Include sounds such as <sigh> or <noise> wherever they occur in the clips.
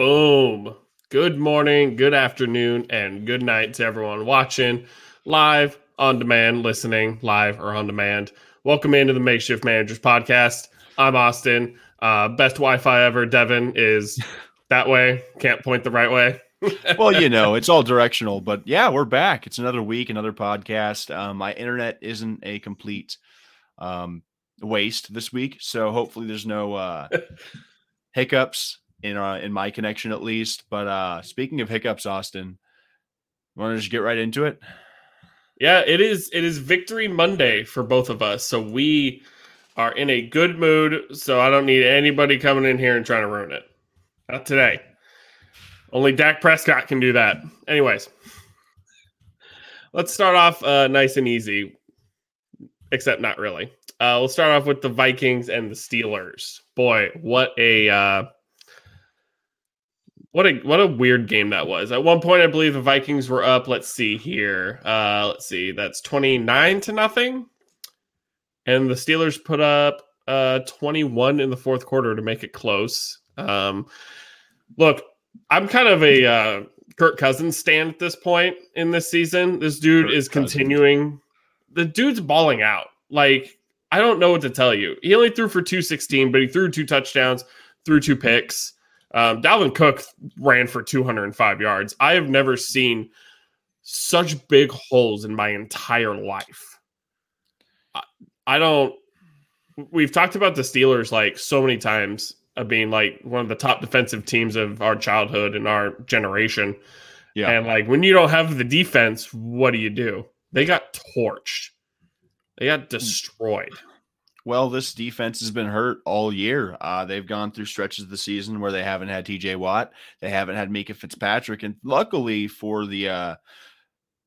Boom. Good morning, good afternoon, and good night to everyone watching live, on demand, listening live or on demand. Welcome into the Makeshift Managers Podcast. I'm Austin. Uh, best Wi Fi ever. Devin is <laughs> that way. Can't point the right way. <laughs> well, you know, it's all directional, but yeah, we're back. It's another week, another podcast. Um, my internet isn't a complete um, waste this week, so hopefully there's no uh, <laughs> hiccups in uh, in my connection at least. But uh, speaking of hiccups, Austin, want to just get right into it? Yeah, it is. It is Victory Monday for both of us, so we are in a good mood. So I don't need anybody coming in here and trying to ruin it. Not today. Only Dak Prescott can do that. Anyways, let's start off uh, nice and easy, except not really. Uh, we'll start off with the Vikings and the Steelers. Boy, what a uh, what a what a weird game that was. At one point, I believe the Vikings were up. Let's see here. Uh, let's see. That's twenty nine to nothing, and the Steelers put up uh, twenty one in the fourth quarter to make it close. Um, look, I'm kind of a uh, Kirk Cousins stand at this point in this season. This dude Kirk is continuing. Cousins. The dude's balling out. Like I don't know what to tell you. He only threw for two sixteen, but he threw two touchdowns, threw two picks. Um, Dalvin Cook ran for 205 yards. I have never seen such big holes in my entire life. I, I don't. We've talked about the Steelers like so many times of being like one of the top defensive teams of our childhood and our generation. Yeah. And like when you don't have the defense, what do you do? They got torched. They got destroyed. Well, this defense has been hurt all year. Uh, they've gone through stretches of the season where they haven't had TJ Watt, they haven't had Minkah Fitzpatrick, and luckily for the uh,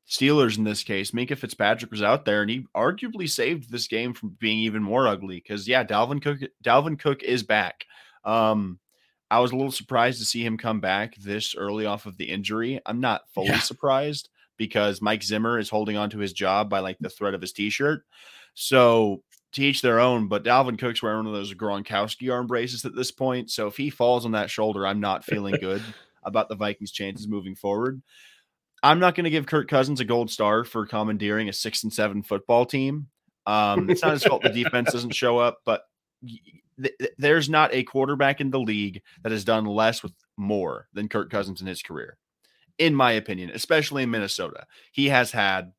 Steelers in this case, Minkah Fitzpatrick was out there and he arguably saved this game from being even more ugly. Because yeah, Dalvin Cook, Dalvin Cook is back. Um, I was a little surprised to see him come back this early off of the injury. I'm not fully yeah. surprised because Mike Zimmer is holding on to his job by like the thread of his t-shirt. So to each their own, but Dalvin Cook's wearing one of those Gronkowski arm braces at this point. So if he falls on that shoulder, I'm not feeling <laughs> good about the Vikings' chances moving forward. I'm not going to give Kirk Cousins a gold star for commandeering a six and seven football team. Um, it's not his fault the defense doesn't <laughs> show up, but th- there's not a quarterback in the league that has done less with more than Kirk Cousins in his career, in my opinion, especially in Minnesota. He has had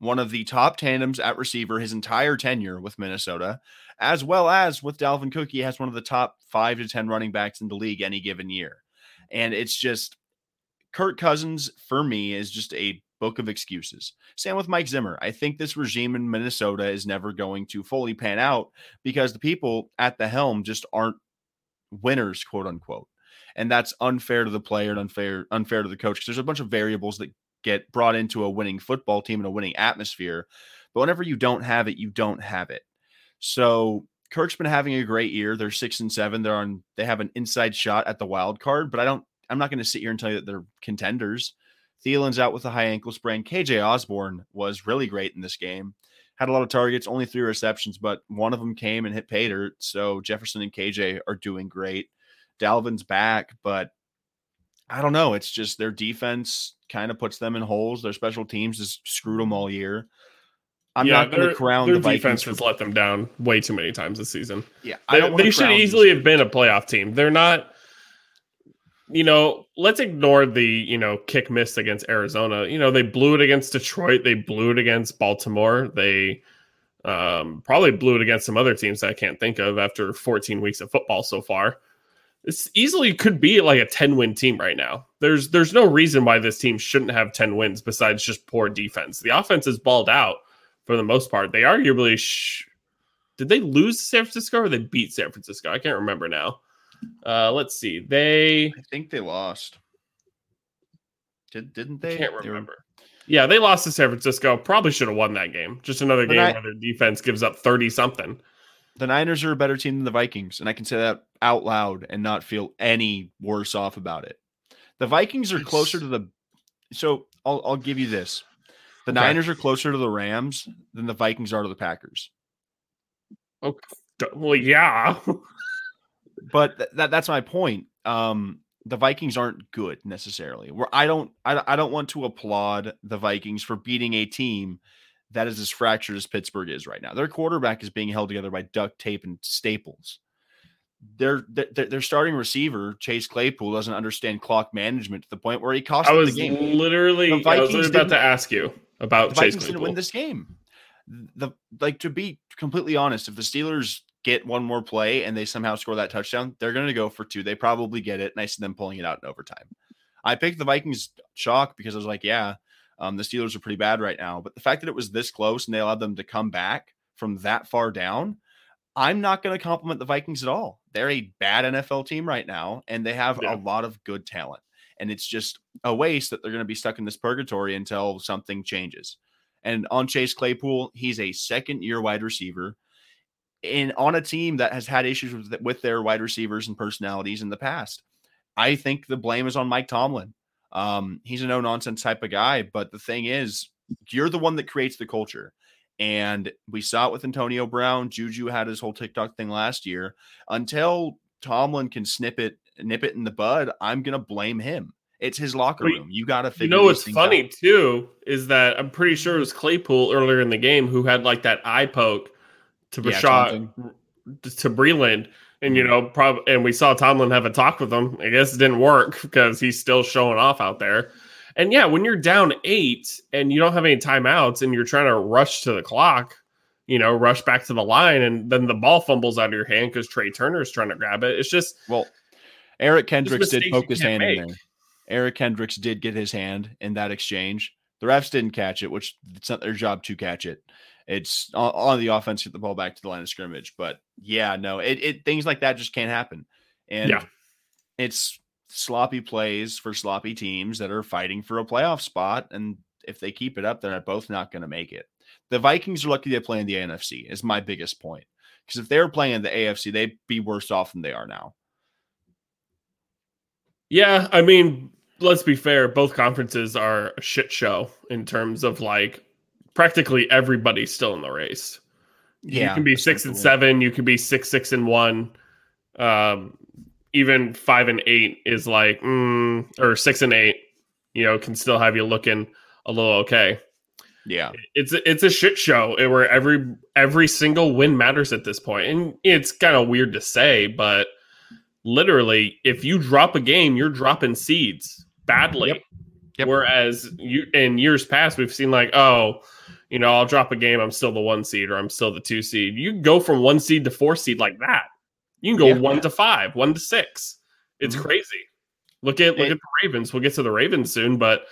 one of the top tandems at receiver his entire tenure with Minnesota, as well as with Dalvin Cook. He has one of the top five to 10 running backs in the league any given year. And it's just Kirk Cousins, for me, is just a book of excuses. Same with Mike Zimmer. I think this regime in Minnesota is never going to fully pan out because the people at the helm just aren't winners, quote unquote. And that's unfair to the player and unfair unfair to the coach because there's a bunch of variables that get brought into a winning football team and a winning atmosphere. But whenever you don't have it, you don't have it. So Kirk's been having a great year. They're six and seven. They're on. They have an inside shot at the wild card, but I don't. I'm not going to sit here and tell you that they're contenders. Thielen's out with a high ankle sprain. KJ Osborne was really great in this game. Had a lot of targets, only three receptions, but one of them came and hit Pater. So Jefferson and KJ are doing great. Dalvin's back, but I don't know. It's just their defense kind of puts them in holes. Their special teams has screwed them all year. I'm yeah, not going to crown their the Vikings defense has let them down way too many times this season. Yeah, they, they should easily have been a playoff team. They're not. You know, let's ignore the you know kick miss against Arizona. You know, they blew it against Detroit. They blew it against Baltimore. They um, probably blew it against some other teams I can't think of after 14 weeks of football so far this easily could be like a 10 win team right now. There's there's no reason why this team shouldn't have 10 wins besides just poor defense. The offense is balled out for the most part. They arguably sh- did they lose San Francisco or they beat San Francisco? I can't remember now. Uh, let's see. They I think they lost. Did didn't they? I can't remember. They were... Yeah, they lost to San Francisco. Probably should have won that game. Just another game I... where their defense gives up 30 something the Niners are a better team than the Vikings, and I can say that out loud and not feel any worse off about it. The Vikings are closer to the so I'll I'll give you this. The okay. Niners are closer to the Rams than the Vikings are to the Packers. Okay. Well, yeah. <laughs> but th- that that's my point. Um, the Vikings aren't good necessarily. Where I don't I, I don't want to applaud the Vikings for beating a team that is as fractured as Pittsburgh is right now. Their quarterback is being held together by duct tape and staples. Their their, their starting receiver Chase Claypool doesn't understand clock management to the point where he cost I was the game. literally, The I was Vikings about to ask you about the Chase Vikings didn't win this game. The like to be completely honest, if the Steelers get one more play and they somehow score that touchdown, they're going to go for two. They probably get it, and I see them pulling it out in overtime. I picked the Vikings chalk because I was like, yeah, um, the Steelers are pretty bad right now. But the fact that it was this close and they allowed them to come back from that far down, I'm not going to compliment the Vikings at all. They're a bad NFL team right now, and they have Yeah. a lot of good talent. And it's just a waste that they're going to be stuck in this purgatory until something changes. And on Chase Claypool, he's a second year wide receiver and on a team that has had issues with, with their wide receivers and personalities in the past. I think the blame is on Mike Tomlin. Um, he's a no nonsense type of guy, but the thing is, you're the one that creates the culture. And we saw it with Antonio Brown. Juju had his whole TikTok thing last year. Until Tomlin can snip it, nip it in the bud, I'm gonna blame him. It's his locker room. You got to figure. You know what's funny out. too is that I'm pretty sure it was Claypool earlier in the game who had like that eye poke to Yeah, Bashaud to Breeland, and you know, prob and we saw Tomlin have a talk with him. I guess it didn't work because he's still showing off out there. And yeah, when you're down eight and you don't have any timeouts and you're trying to rush to the clock, you know, rush back to the line, and then the ball fumbles out of your hand because Trey Turner's trying to grab it. It's just Well, Eric Kendricks did poke his hand in there. Eric Kendricks did get his hand in that exchange. The refs didn't catch it, which it's not their job to catch it. It's on, the offense, get the ball back to the line of scrimmage. But yeah, no, it, it things like that just can't happen. And Yeah. it's sloppy plays for sloppy teams that are fighting for a playoff spot. And if they keep it up, they're both not going to make it. The Vikings are lucky they play in the NFC, is my biggest point. Because if they were playing in the AFC, they'd be worse off than they are now. Yeah, I mean, let's be fair. Both conferences are a shit show in terms of like practically everybody's still in the race. Yeah, you can be six and seven. You can be six, six and one. Um, even five and eight is like, mm, or six and eight. You know, can still have you looking a little okay. Yeah. It's a, it's a shit show where every every single win matters at this point, and it's kind of weird to say, but literally, if you drop a game, you're dropping seeds badly. Yep. Yep. Whereas you in years past, we've seen like, oh, you know, I'll drop a game, I'm still the one seed, or I'm still the two seed. You can go from one seed to four seed like that. You can go Yeah. one to five, one to six. It's Mhm. crazy. Look at look It- at the Ravens. We'll get to the Ravens soon, but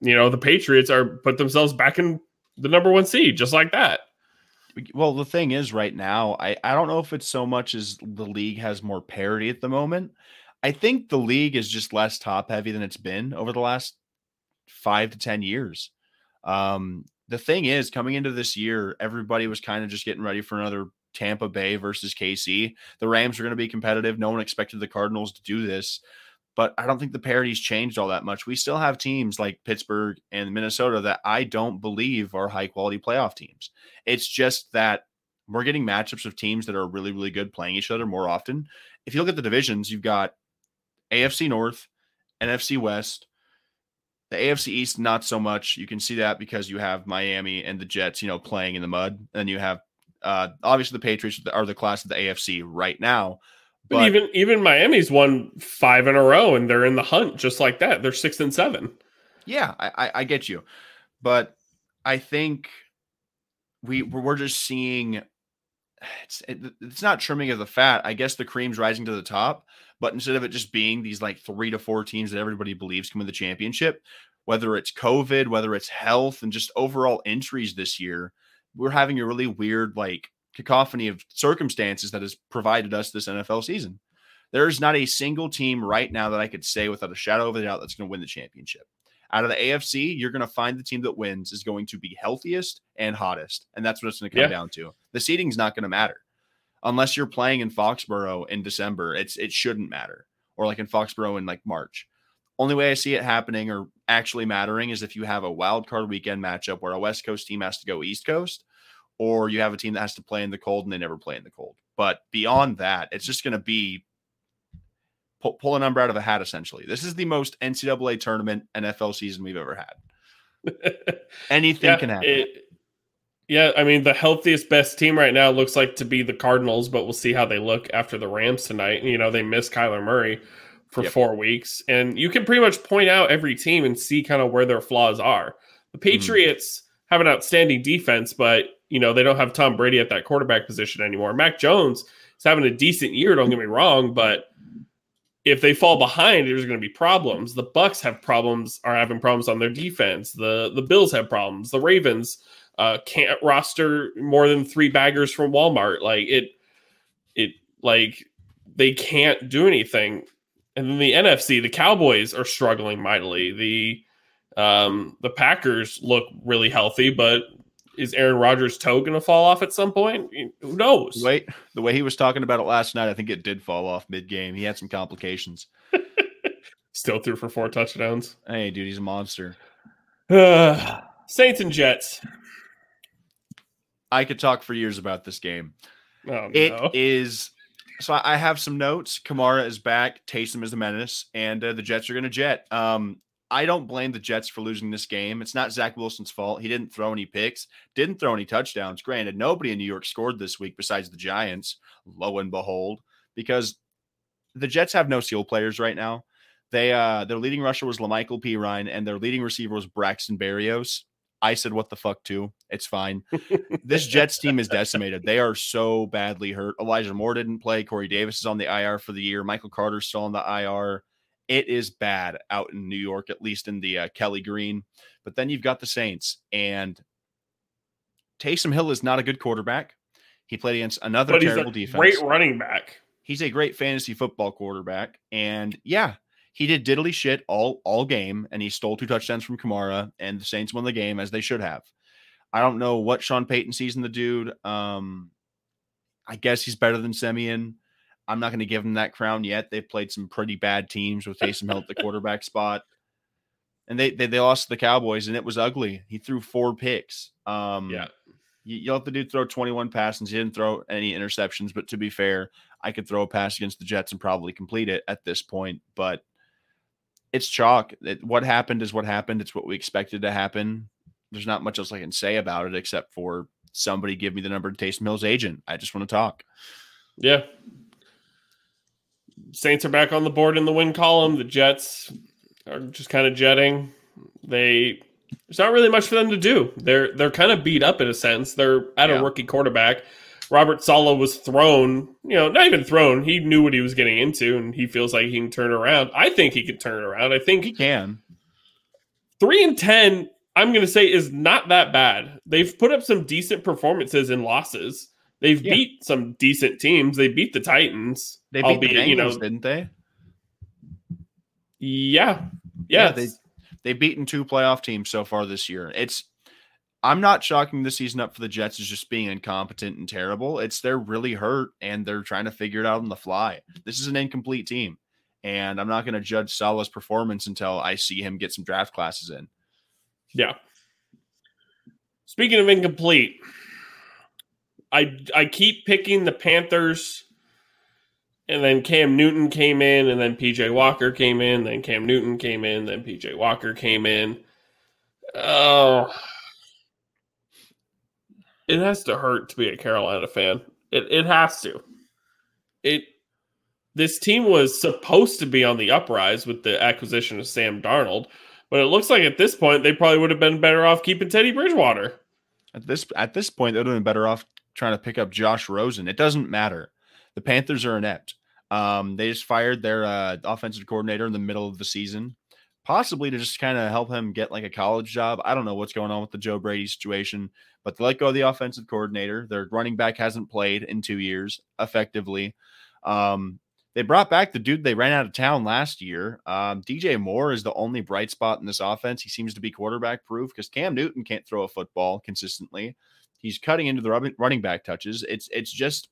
you know the Patriots are put themselves back in the number one seed just like that. Well, the thing is, right now, I, I don't know if it's so much as the league has more parity at the moment. I think the league is just less top heavy than it's been over the last five to 10 years. Um, the thing is, coming into this year, everybody was kind of just getting ready for another Tampa Bay versus KC. The Rams are going to be competitive. No one expected the Cardinals to do this, but I don't think the parity's changed all that much. We still have teams like Pittsburgh and Minnesota that I don't believe are high quality playoff teams. It's just that we're getting matchups of teams that are really, really good playing each other more often. If you look at the divisions, you've got AFC North, NFC West, the AFC East, not so much. You can see that because you have Miami and the Jets, you know, playing in the mud. And you have uh obviously the Patriots are the class of the AFC right now. But, even even Miami's won five in a row and they're in the hunt just like that. They're six and seven. Yeah, I, I, I get you, but I think we we're we're just seeing <sighs> it's it, it's not trimming of the fat. I guess the cream's rising to the top, but instead of it just being these like three to four teams that everybody believes can win the championship, whether it's COVID, whether it's health, and just overall injuries this year, we're having a really weird like cacophony of circumstances that has provided us this NFL season. There's not a single team right now that I could say without a shadow of a doubt that's going to win the championship. Out of the AFC, you're going to find the team that wins is going to be healthiest and hottest. And that's what it's going to come Yeah. down to. The seeding's not going to matter unless you're playing in Foxborough in December. It's it shouldn't matter. Or like in Foxborough in like March. Only way I see it happening or actually mattering is if you have a wild card weekend matchup where a West Coast team has to go East Coast, or you have a team that has to play in the cold and they never play in the cold. But beyond that, it's just going to be pull, pull a number out of a hat. Essentially, this is the most NCAA tournament NFL season we've ever had. <laughs> Anything Yeah, can happen. it- yeah, I mean the healthiest best team right now looks like to be the Cardinals, but we'll see how they look after the Rams tonight. You know, they miss Kyler Murray for Yep. four weeks, and you can pretty much point out every team and see kind of where their flaws are. The mm-hmm. Patriots have an outstanding defense, but you know they don't have Tom Brady at that quarterback position anymore. Mac Jones is having a decent year. Don't get me wrong, but if they fall behind, there's going to be problems. The Bucs have problems, are having problems on their defense. The the Bills have problems. The Ravens uh, can't roster more than three baggers from Walmart. Like it, it like they can't do anything. And then the NFC, the Cowboys are struggling mightily. The um, the Packers look really healthy, but is Aaron Rodgers' toe going to fall off at some point? Who knows? Way the way he was talking about it last night, I think it did fall off mid game. He had some complications. <laughs> Still threw for four touchdowns. Hey, dude, he's a monster. <sighs> Saints and Jets. I could talk for years about this game. Oh, It <laughs> is no. so I I have some notes. Kamara is back. Taysom is the menace, and uh, the Jets are going to jet. Um, I don't blame the Jets for losing this game. It's not Zach Wilson's fault. He didn't throw any picks, didn't throw any touchdowns. Granted, nobody in New York scored this week besides the Giants. Lo and behold, because the Jets have no seal players right now. They uh their leading rusher was La'Mical Perine, and their leading receiver was Braxton Berrios. I said, "What the fuck?" Too. It's fine. this Jets team is decimated. They are so badly hurt. Elijah Moore didn't play. Corey Davis is on the IR for the year. Michael Carter's still on the IR. It is bad out in New York, at least in the uh, Kelly Green. But then you've got the Saints, and Taysom Hill is not a good quarterback. He played against another but he's terrible a defense. great running back. He's a great fantasy football quarterback, and yeah, he did diddly shit all all game, and he stole two touchdowns from Kamara, and the Saints won the game as they should have. I don't know what Sean Payton sees in the dude. Um, I guess he's better than Siemian. I'm not going to give him that crown yet. They've played some pretty bad teams with Taysom Hill at the <laughs> quarterback spot, and they, they they lost to the Cowboys, and it was ugly. He threw four picks. Um, Yeah. you, let the dude throw 21 passes. He didn't throw any interceptions, but to be fair, I could throw a pass against the Jets and probably complete it at this point. But it's chalk. It, what happened is what happened. It's what we expected to happen. There's not much else I can say about it except for somebody give me the number to Taysom Hill's agent. I just want to talk. Yeah. Saints are back on the board in the win column. The Jets are just kind of jetting. They there's not really much for them to do. They're they're kind of beat up in a sense. They're at Yeah. a rookie quarterback. Robert Saleh was thrown, you know, not even thrown. He knew what he was getting into, and he feels like he can turn around. I think he can turn around. I think He can. three and ten, I'm going to say, is not that bad. They've put up some decent performances in losses. They've Yeah. beat some decent teams. They beat the Titans. They beat the albeit, Bengals, you know, didn't they? yeah, Yeah, yeah. they they've beaten two playoff teams so far this year. It's I'm not chalking the season up for the Jets as just being incompetent and terrible. It's they're really hurt and they're trying to figure it out on the fly. This is an incomplete team. And I'm not going to judge Saleh's performance until I see him get some draft classes in. Yeah. Speaking of incomplete, I I keep picking the Panthers, and then Cam Newton came in, and then PJ Walker came in, then Cam Newton came in, then PJ Walker came in. Oh, it has to hurt to be a Carolina fan. It it has to. It this team was supposed to be on the uprise with the acquisition of Sam Darnold, but it looks like at this point they probably would have been better off keeping Teddy Bridgewater. At this at this point, they would have been better off trying to pick up Josh Rosen. It doesn't matter. The Panthers are inept. Um, they just fired their uh, offensive coordinator in the middle of the season, possibly to just kind of help him get like a college job. I don't know what's going on with the Joe Brady situation, but they let go of the offensive coordinator. Their running back hasn't played in two years effectively. Um, they brought back the dude they ran out of town last year. Um, DJ Moore is the only bright spot in this offense. He seems to be quarterback proof because Cam Newton can't throw a football consistently. He's cutting into the running back touches. It's it's just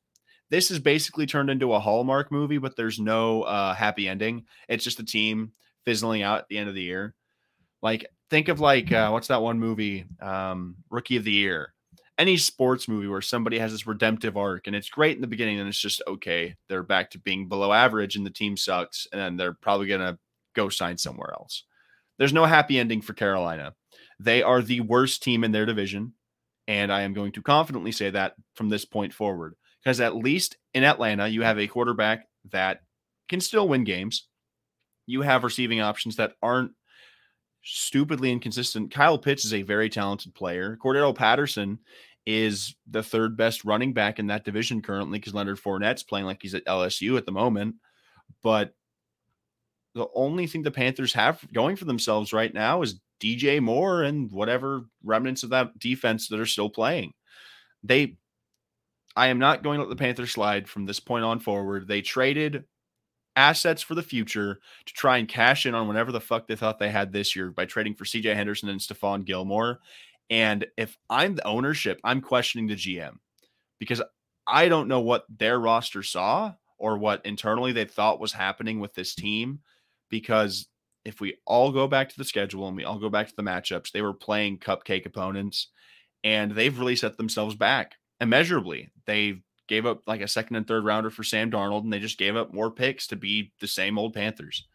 this is basically turned into a Hallmark movie, but there's no uh, happy ending. It's just a team fizzling out at the end of the year. Like think of like uh, what's that one movie, um, Rookie of the Year. Any sports movie where somebody has this redemptive arc and it's great in the beginning and it's just okay they're back to being below average and the team sucks and then they're probably going to go sign somewhere else. There's no happy ending for carolina. They are the worst team in their division and i am going to confidently say that from this point forward because at least in atlanta you have a quarterback that can still win games. You have receiving options that aren't stupidly inconsistent. Kyle Pitts is a very talented player. Cordarrelle Patterson is the third best running back in that division currently because Leonard Fournette's playing like he's at LSU at the moment. But the only thing the Panthers have going for themselves right now is DJ Moore and whatever remnants of that defense that are still playing. They, I am not going to let the Panthers slide from this point on forward. They traded assets for the future to try and cash in on whatever the fuck they thought they had this year by trading for CJ Henderson and Stephon Gilmore. And if I'm the ownership, I'm questioning the GM because I don't know what their roster saw or what internally they thought was happening with this team. Because if we all go back to the schedule and we all go back to the matchups, they were playing cupcake opponents and they've really set themselves back immeasurably. They've gave up like a second and third rounder for Sam Darnold, and they just gave up more picks to be the same old Panthers.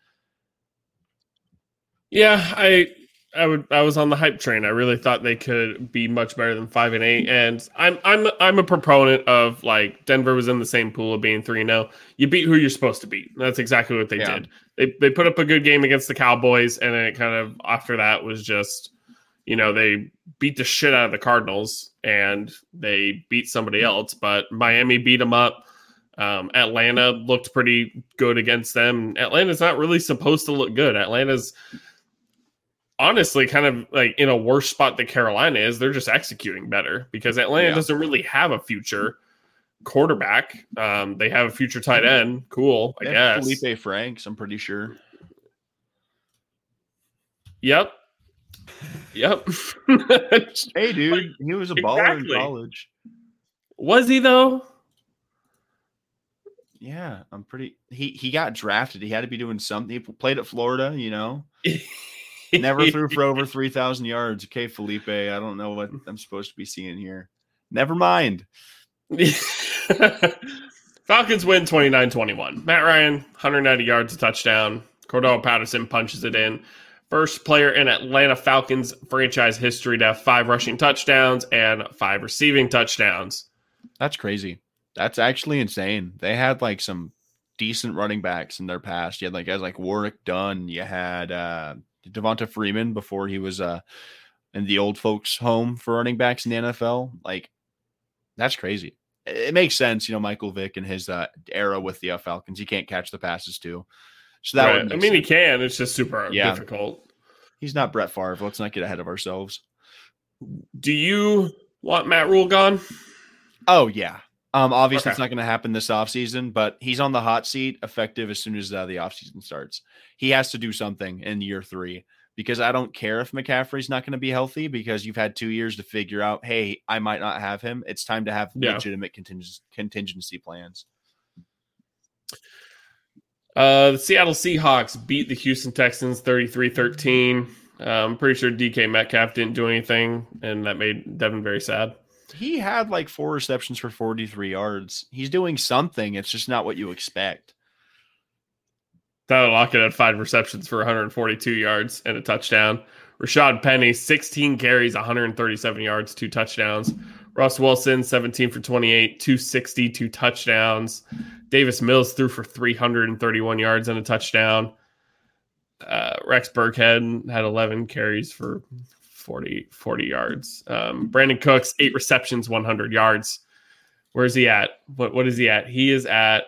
Yeah, I I would I was on the hype train. I really thought they could be much better than five and eight. And I'm I'm I'm a proponent of like Denver was in the same pool of being three now. Oh. You beat who you're supposed to beat. That's exactly what they yeah. did. They they put up a good game against the Cowboys, and then it kind of after that was just you know, they beat the shit out of the Cardinals and they beat somebody else, but Miami beat them up. Um, Atlanta looked pretty good against them. Atlanta's not really supposed to look good. Atlanta's honestly kind of like in a worse spot than Carolina is. They're just executing better because Atlanta yeah. doesn't really have a future quarterback. Um, they have a future tight end. Cool, I guess. Felipe Franks, I'm pretty sure. Yep. Yep. <laughs> hey, dude, he was a exactly. baller in college. Was he though? Yeah, I'm pretty. He he got drafted. He had to be doing something. He played at Florida, you know. Never threw for over <laughs> three thousand yards. Okay, Felipe. I don't know what I'm supposed to be seeing here. Never mind. <laughs> Falcons win 29-21. Matt Ryan, 190 yards, a touchdown. Cordell Patterson punches it in. First player in Atlanta Falcons franchise history to have five rushing touchdowns and five receiving touchdowns. That's crazy. That's actually insane. They had like some decent running backs in their past. You had like guys like Warrick Dunn. You had uh Devonta Freeman before he was uh in the old folks' home for running backs in the NFL. Like that's crazy. It makes sense, you know, Michael Vick and his uh, era with the uh, Falcons. He can't catch the passes too. So that right. I mean, sense. he can. It's just super yeah. difficult. He's not Brett Favre. Let's not get ahead of ourselves. Do you want Matt Rhule gone? Oh yeah. Um, obviously okay. it's not going to happen this offseason, but he's on the hot seat effective as soon as uh, the offseason starts. He has to do something in year three because I don't care if McCaffrey's not going to be healthy because you've had two years to figure out, hey, I might not have him. It's time to have yeah. legitimate contingency, contingency plans. Uh, the Seattle Seahawks beat the Houston Texans 33 13. Uh, I'm pretty sure DK Metcalf didn't do anything, and that made Devin very sad. He had like four receptions for 43 yards. He's doing something. It's just not what you expect. Tyler Lockett had five receptions for 142 yards and a touchdown. Rashad Penny, 16 carries, 137 yards, two touchdowns. Russ Wilson, 17 for 28, 260, two touchdowns. Davis Mills threw for 331 yards and a touchdown. Uh, Rex Burkhead had 11 carries for 40, 40 yards. Um, Brandin Cooks, eight receptions, 100 yards. Where's he at? What What is he at? He is at.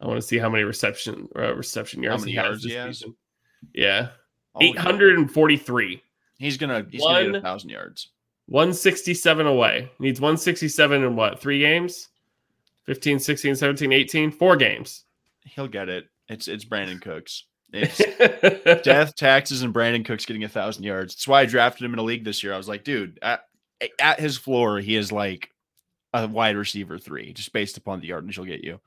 I want to see how many reception uh, reception yards many he yards he has. Yeah, oh, 843. He's gonna he's One, gonna get a thousand yards. 167 away. Needs 167 in what? Three games? 15, 16, 17, 18, four games. He'll get it. It's it's Brandin Cooks. It's <laughs> death, taxes, and Brandin Cooks getting a thousand yards. That's why I drafted him in a league this year. I was like, dude, at, at his floor, he is like a wide receiver three, just based upon the yardage he'll get you.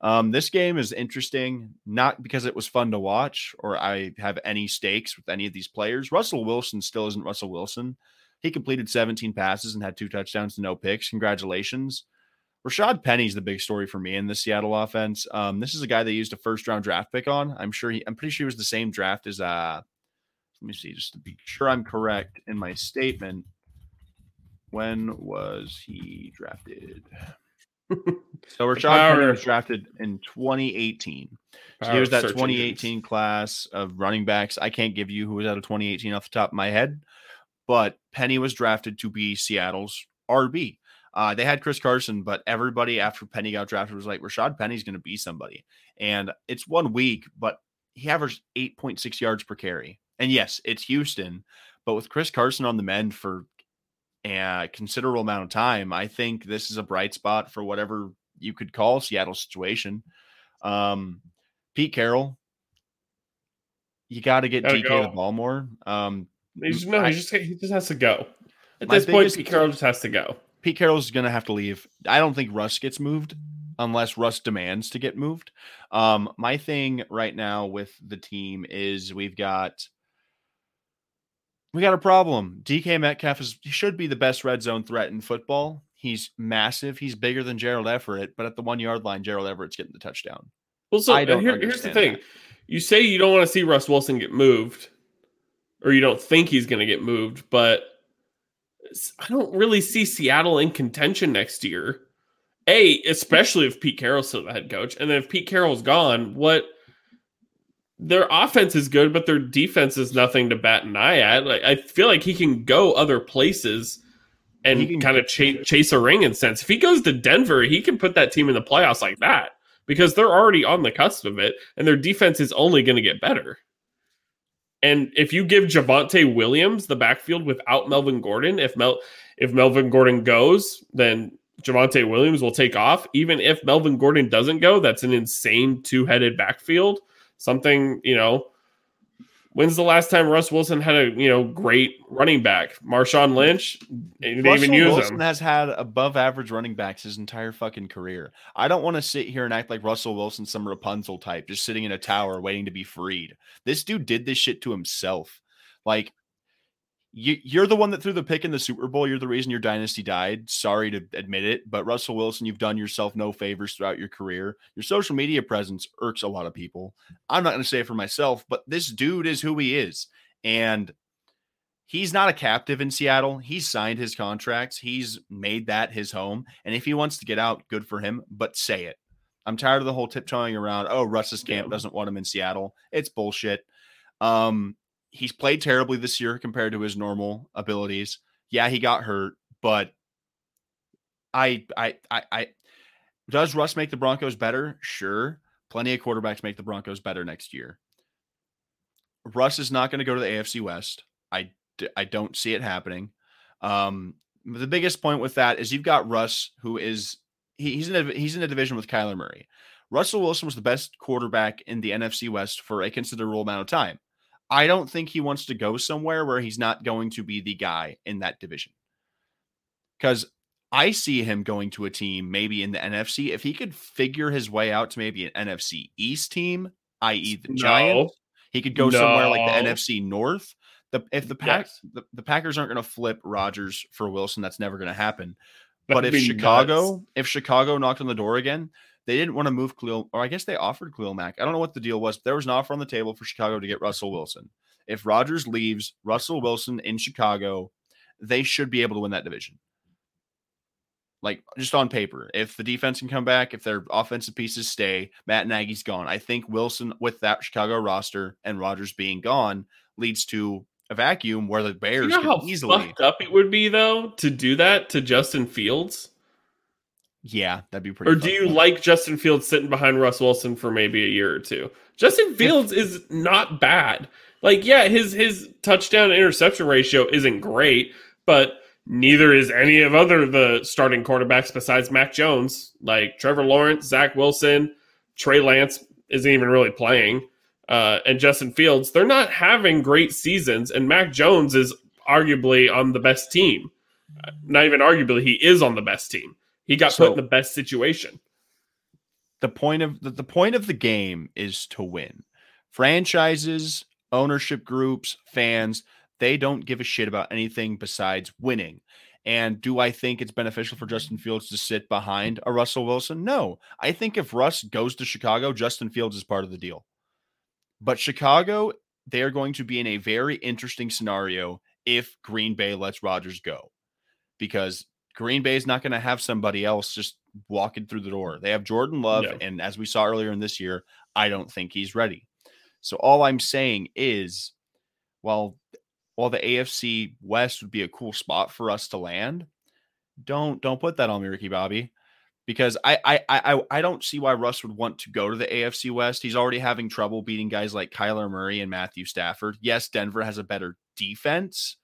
Um, this game is interesting, not because it was fun to watch or I have any stakes with any of these players. Russell Wilson still isn't Russell Wilson, He completed 17 passes and had two touchdowns to no picks. Congratulations. Rashad Penny's the big story for me in the Seattle offense. Um, this is a guy they used a first round draft pick on. I'm sure he, I'm pretty sure he was the same draft as, uh, let me see, just to be sure I'm correct in my statement. When was he drafted? <laughs> so Rashad Penny was drafted in 2018. So here's that 2018 class of running backs. I can't give you who was out of 2018 off the top of my head, but Penny was drafted to be Seattle's RB. Uh, they had Chris Carson, but everybody after Penny got drafted was like, Rashad Penny's going to be somebody. And it's one week, but he averaged 8.6 yards per carry. And yes, it's Houston, but with Chris Carson on the mend for a considerable amount of time, I think this is a bright spot for whatever you could call Seattle's situation. Um, Pete Carroll, you got to get DK go. the ball more. Um, he's, no, I, he just he just has to go. At this point, Pete Carroll just has to go. Pete Carroll's going to have to leave. I don't think Russ gets moved unless Russ demands to get moved. Um, my thing right now with the team is we've got we got a problem. DK Metcalf is he should be the best red zone threat in football. He's massive. He's bigger than Gerald Everett, but at the one yard line, Gerald Everett's getting the touchdown. Well, so here, here's the thing: that. you say you don't want to see Russ Wilson get moved, or you don't think he's going to get moved, but I don't really see Seattle in contention next year. A, especially if Pete Carroll's still the head coach, and then if Pete Carroll's gone, what? Their offense is good, but their defense is nothing to bat an eye at. Like, I feel like he can go other places and kind of chase, chase a ring in sense. If he goes to Denver, he can put that team in the playoffs like that because they're already on the cusp of it, and their defense is only going to get better. And if you give Javonte Williams the backfield without Melvin Gordon, if Mel if Melvin Gordon goes, then Javonte Williams will take off. Even if Melvin Gordon doesn't go, that's an insane two-headed backfield. Something, you know, When's the last time Russ Wilson had a you know great running back? Marshawn Lynch, they Russell even use Wilson him. has had above average running backs his entire fucking career. I don't want to sit here and act like Russell Wilson, some Rapunzel type, just sitting in a tower waiting to be freed. This dude did this shit to himself. Like you, you're the one that threw the pick in the Super Bowl. You're the reason your dynasty died. Sorry to admit it, but Russell Wilson, you've done yourself no favors throughout your career. Your social media presence irks a lot of people. I'm not going to say it for myself, but this dude is who he is. And he's not a captive in Seattle. He's signed his contracts, he's made that his home. And if he wants to get out, good for him, but say it. I'm tired of the whole tiptoeing around. Oh, Russ's camp doesn't want him in Seattle. It's bullshit. Um, he's played terribly this year compared to his normal abilities. Yeah, he got hurt, but I, I, I, I does Russ make the Broncos better? Sure. Plenty of quarterbacks make the Broncos better next year. Russ is not going to go to the AFC West. I, I don't see it happening. Um, the biggest point with that is you've got Russ, who is he, he's in a, he's in a division with Kyler Murray. Russell Wilson was the best quarterback in the NFC West for a considerable amount of time. I don't think he wants to go somewhere where he's not going to be the guy in that division. Because I see him going to a team maybe in the NFC. If he could figure his way out to maybe an NFC East team, i.e., the no. Giants, he could go no. somewhere like the NFC North. The, if the pack yes. the, the, Packers aren't going to flip Rodgers for Wilson, that's never going to happen. That'd but if Chicago, nuts. if Chicago knocked on the door again, they didn't want to move Khalil, or I guess they offered Khalil Mack. I don't know what the deal was. there was an offer on the table for Chicago to get Russell Wilson. If Rodgers leaves, Russell Wilson in Chicago, they should be able to win that division. Like just on paper, if the defense can come back, if their offensive pieces stay, Matt Nagy's gone. I think Wilson with that Chicago roster and Rodgers being gone leads to a vacuum where the Bears you know how easily fucked up it would be though to do that to Justin Fields. Yeah, that'd be pretty. Or do you like Justin Fields sitting behind Russ Wilson for maybe a year or two? Justin Fields is not bad. Like, yeah, his his touchdown interception ratio isn't great, but neither is any of other the starting quarterbacks besides Mac Jones. Like Trevor Lawrence, Zach Wilson, Trey Lance isn't even really playing, uh, and Justin Fields. They're not having great seasons, and Mac Jones is arguably on the best team. Not even arguably, he is on the best team. He got so, put in the best situation. The point of the, the point of the game is to win. Franchises, ownership groups, fans, They don't give a shit about anything besides winning. And do I think it's beneficial for Justin Fields to sit behind a Russell Wilson? No. I think if Russ goes to Chicago, Justin Fields is part of the deal. But Chicago, they are going to be in a very interesting scenario if Green Bay lets Rodgers go because Green Bay is not going to have somebody else just walking through the door. They have Jordan Love. No. And as we saw earlier in this year, I don't think he's ready. So all I'm saying is, while while the AFC West would be a cool spot for us to land, don't don't put that on me, Ricky Bobby, because I I I I don't see why Russ would want to go to the AFC West. He's already having trouble beating guys like Kyler Murray and Matthew Stafford. Yes, Denver has a better defense,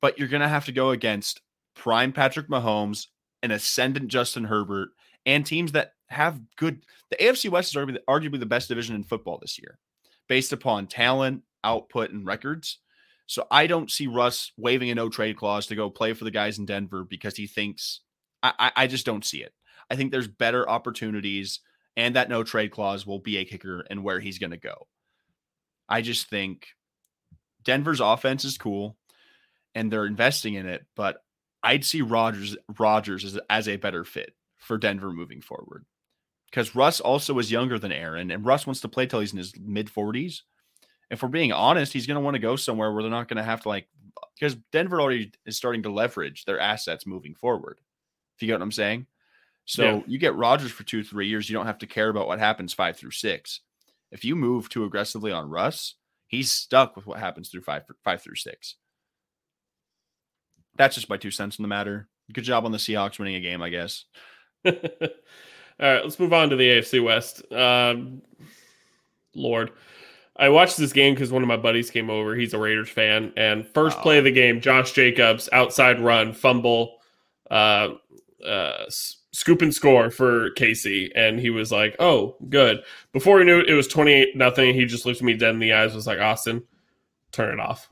but you're gonna have to go against prime Patrick Mahomes, an ascendant Justin Herbert, and teams that have good. The AFC West is arguably, arguably the best division in football this year, based upon talent, output, and records. So I don't see Russ waiving a no trade clause to go play for the guys in Denver because he thinks I, I just don't see it. I think there's better opportunities, and that no trade clause will be a kicker and where he's going to go. I just think Denver's offense is cool, and they're investing in it, but I'd see Rodgers Rodgers as, as a better fit for Denver moving forward. Because Russ also is younger than Aaron, and Russ wants to play till he's in his mid 40s. If we're being honest, he's going to want to go somewhere where they're not going to have to like because Denver already is starting to leverage their assets moving forward. If you get what I'm saying. So yeah. you get Rodgers for two, three years, you don't have to care about what happens five through six. If you move too aggressively on Russ, he's stuck with what happens through five five through six. That's just my two cents in the matter. Good job on the Seahawks winning a game, I guess. <laughs> All right, let's move on to the AFC West. Um, Lord, I watched this game because one of my buddies came over. He's a Raiders fan, and first oh. play of the game, Josh Jacobs outside run, fumble, uh, uh, scoop and score for KC, and he was like, "Oh, good." Before he knew it, it was twenty eight nothing. He just looked at me dead in the eyes, was like, "Austin, turn it off,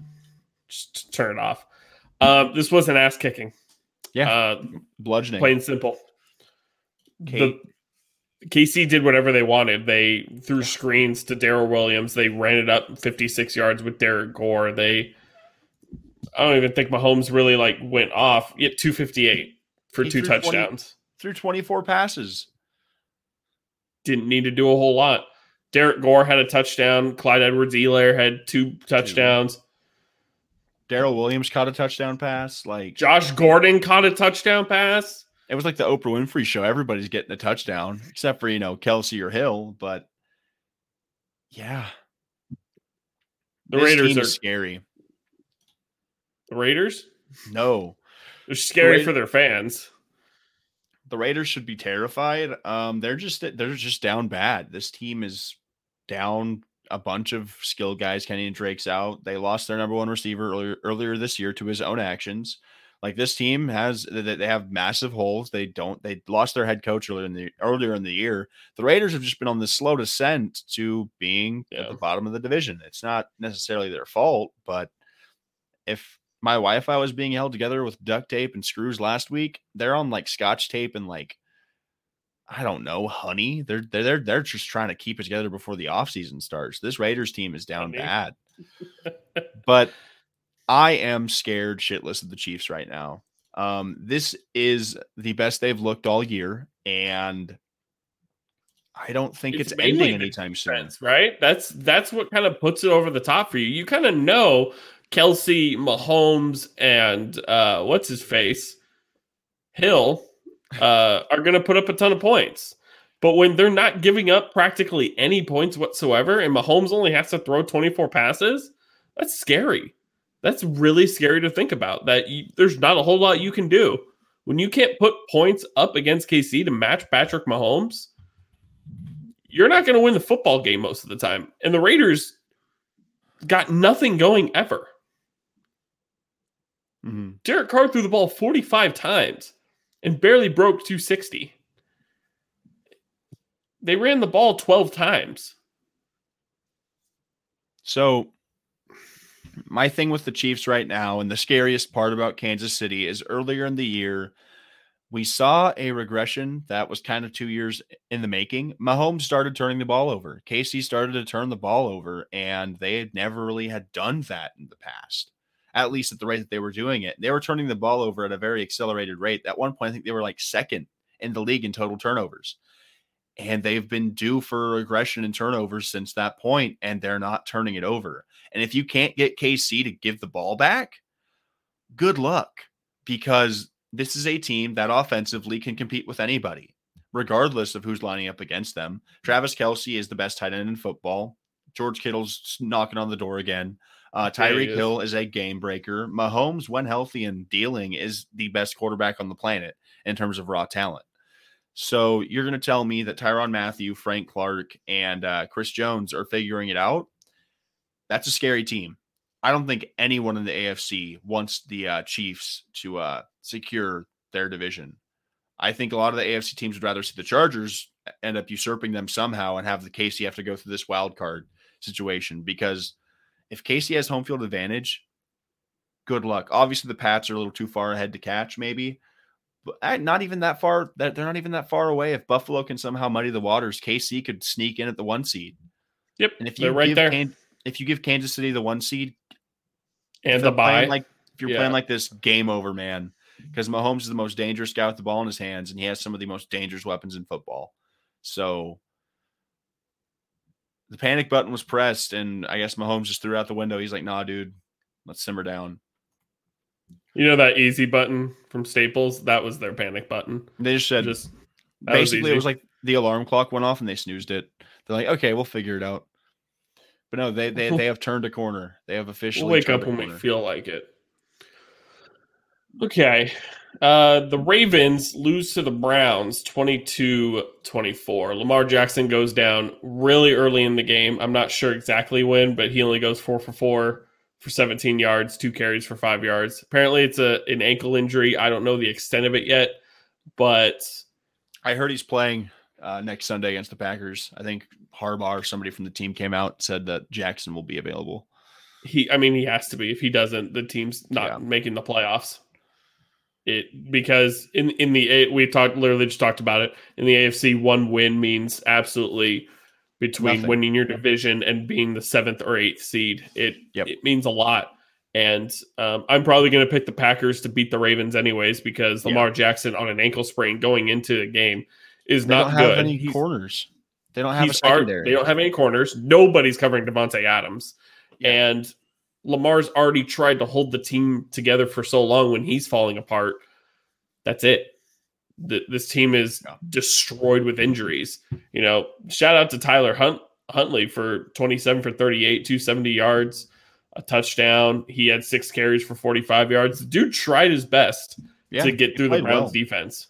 just turn it off." Uh, this was an ass kicking. Yeah, uh, bludgeoning, plain simple. Kate. The, KC did whatever they wanted. They threw screens to Darrel Williams. They ran it up 56 yards with Derrick Gore. They, I don't even think Mahomes really like went off. Yet 258 for he two touchdowns. 20, through 24 passes. Didn't need to do a whole lot. Derrick Gore had a touchdown. Clyde Edwards-Helaire had two touchdowns. Darrel Williams caught a touchdown pass. Like Josh Gordon caught a touchdown pass. It was like the Oprah Winfrey show. Everybody's getting a touchdown except for, you know, Kelce or Hill. But yeah. The this Raiders are scary. The Raiders? No. They're scary the for their fans. The Raiders should be terrified. Um, they're just they're just down bad. This team is down a bunch of skilled guys. Kenyan Drake's out. They lost their number one receiver earlier earlier this year to his own actions. Like this team has they have massive holes. They don't they lost their head coach earlier in the earlier in the year. The Raiders have just been on this slow descent to being yeah. at the bottom of the division. It's not necessarily their fault, but if my Wi-Fi was being held together with duct tape and screws last week, they're on like scotch tape and like I don't know, honey. They're they're they're just trying to keep it together before the offseason starts. This Raiders team is down honey. bad. <laughs> but I am scared shitless of the Chiefs right now. Um, this is the best they've looked all year, and I don't think it's, it's ending anytime soon. Right? That's that's what kind of puts it over the top for you. You kind of know Kelce, Mahomes, and uh, what's his face, Hill uh, are going to put up a ton of points. But when they're not giving up practically any points whatsoever, and Mahomes only has to throw 24 passes, that's scary. That's really scary to think about. That you, there's not a whole lot you can do when you can't put points up against KC to match Patrick Mahomes. You're not going to win the football game most of the time, and the Raiders got nothing going ever. Mm-hmm. Derek Carr threw the ball 45 times and barely broke 260. They ran the ball 12 times. So, my thing with the Chiefs right now, and the scariest part about Kansas City is earlier in the year, we saw a regression that was kind of two years in the making. Mahomes started turning the ball over. KC started to turn the ball over, and they had never really had done that in the past. At least at the rate that they were doing it. They were turning the ball over at a very accelerated rate. At one point, I think they were like second in the league in total turnovers. And they've been due for aggression and turnovers since that point, and they're not turning it over. And if you can't get KC to give the ball back, good luck because this is a team that offensively can compete with anybody, regardless of who's lining up against them. Travis Kelce is the best tight end in football. George Kittle's knocking on the door again. Uh, Tyreek Hill is a game breaker. Mahomes, when healthy and dealing, is the best quarterback on the planet in terms of raw talent. So you're going to tell me that Tyrann Mathieu, Frank Clark, and uh, Chris Jones are figuring it out? That's a scary team. I don't think anyone in the AFC wants the uh, Chiefs to uh, secure their division. I think a lot of the AFC teams would rather see the Chargers end up usurping them somehow and have the KC have to go through this wild card situation because if KC has home field advantage, good luck. Obviously, the Pats are a little too far ahead to catch, maybe, but eh, not even that far. That they're not even that far away. If Buffalo can somehow muddy the waters, KC could sneak in at the one seed. Yep, and if you right there, Can, if you give Kansas City the one seed and the buy, like if you're yeah. playing like this, game over, man. Because Mahomes is the most dangerous guy with the ball in his hands, and he has some of the most dangerous weapons in football. So the panic button was pressed, and I guess Mahomes just threw out the window. He's like, "Nah, dude, let's simmer down." You know that easy button from Staples? That was their panic button. They just said, just basically, was it was like the alarm clock went off and they snoozed it. They're like, "Okay, we'll figure it out." But no, they they they have turned a corner. They have officially we'll wake up when we feel like it. Okay. Uh, the Ravens lose to the Browns 22 24. Lamar Jackson goes down really early in the game. I'm not sure exactly when, but he only goes four for four for 17 yards, two carries for five yards. Apparently, it's a an ankle injury. I don't know the extent of it yet, but I heard he's playing uh, next Sunday against the Packers. I think Harbaugh or somebody from the team came out said that Jackson will be available. He, I mean, he has to be. If he doesn't, the team's not yeah. making the playoffs it because in in the we talked literally just talked about it in the AFC one win means absolutely between Nothing. winning your division and being the seventh or eighth seed it yep. it means a lot and um, I'm probably going to pick the Packers to beat the Ravens anyways because Lamar Jackson on an ankle sprain going into the game is they not don't good. Have any corners. They don't have a secondary. Hard, they don't have any corners. Nobody's covering Davante Adams, yeah. and Lamar's already tried to hold the team together for so long when he's falling apart. That's it. The, this team is destroyed with injuries. You know, shout out to Tyler Hunt, Huntley for 27 for 38, 270 yards, a touchdown. He had six carries for 45 yards. The dude tried his best yeah, to get through the Browns well. defense.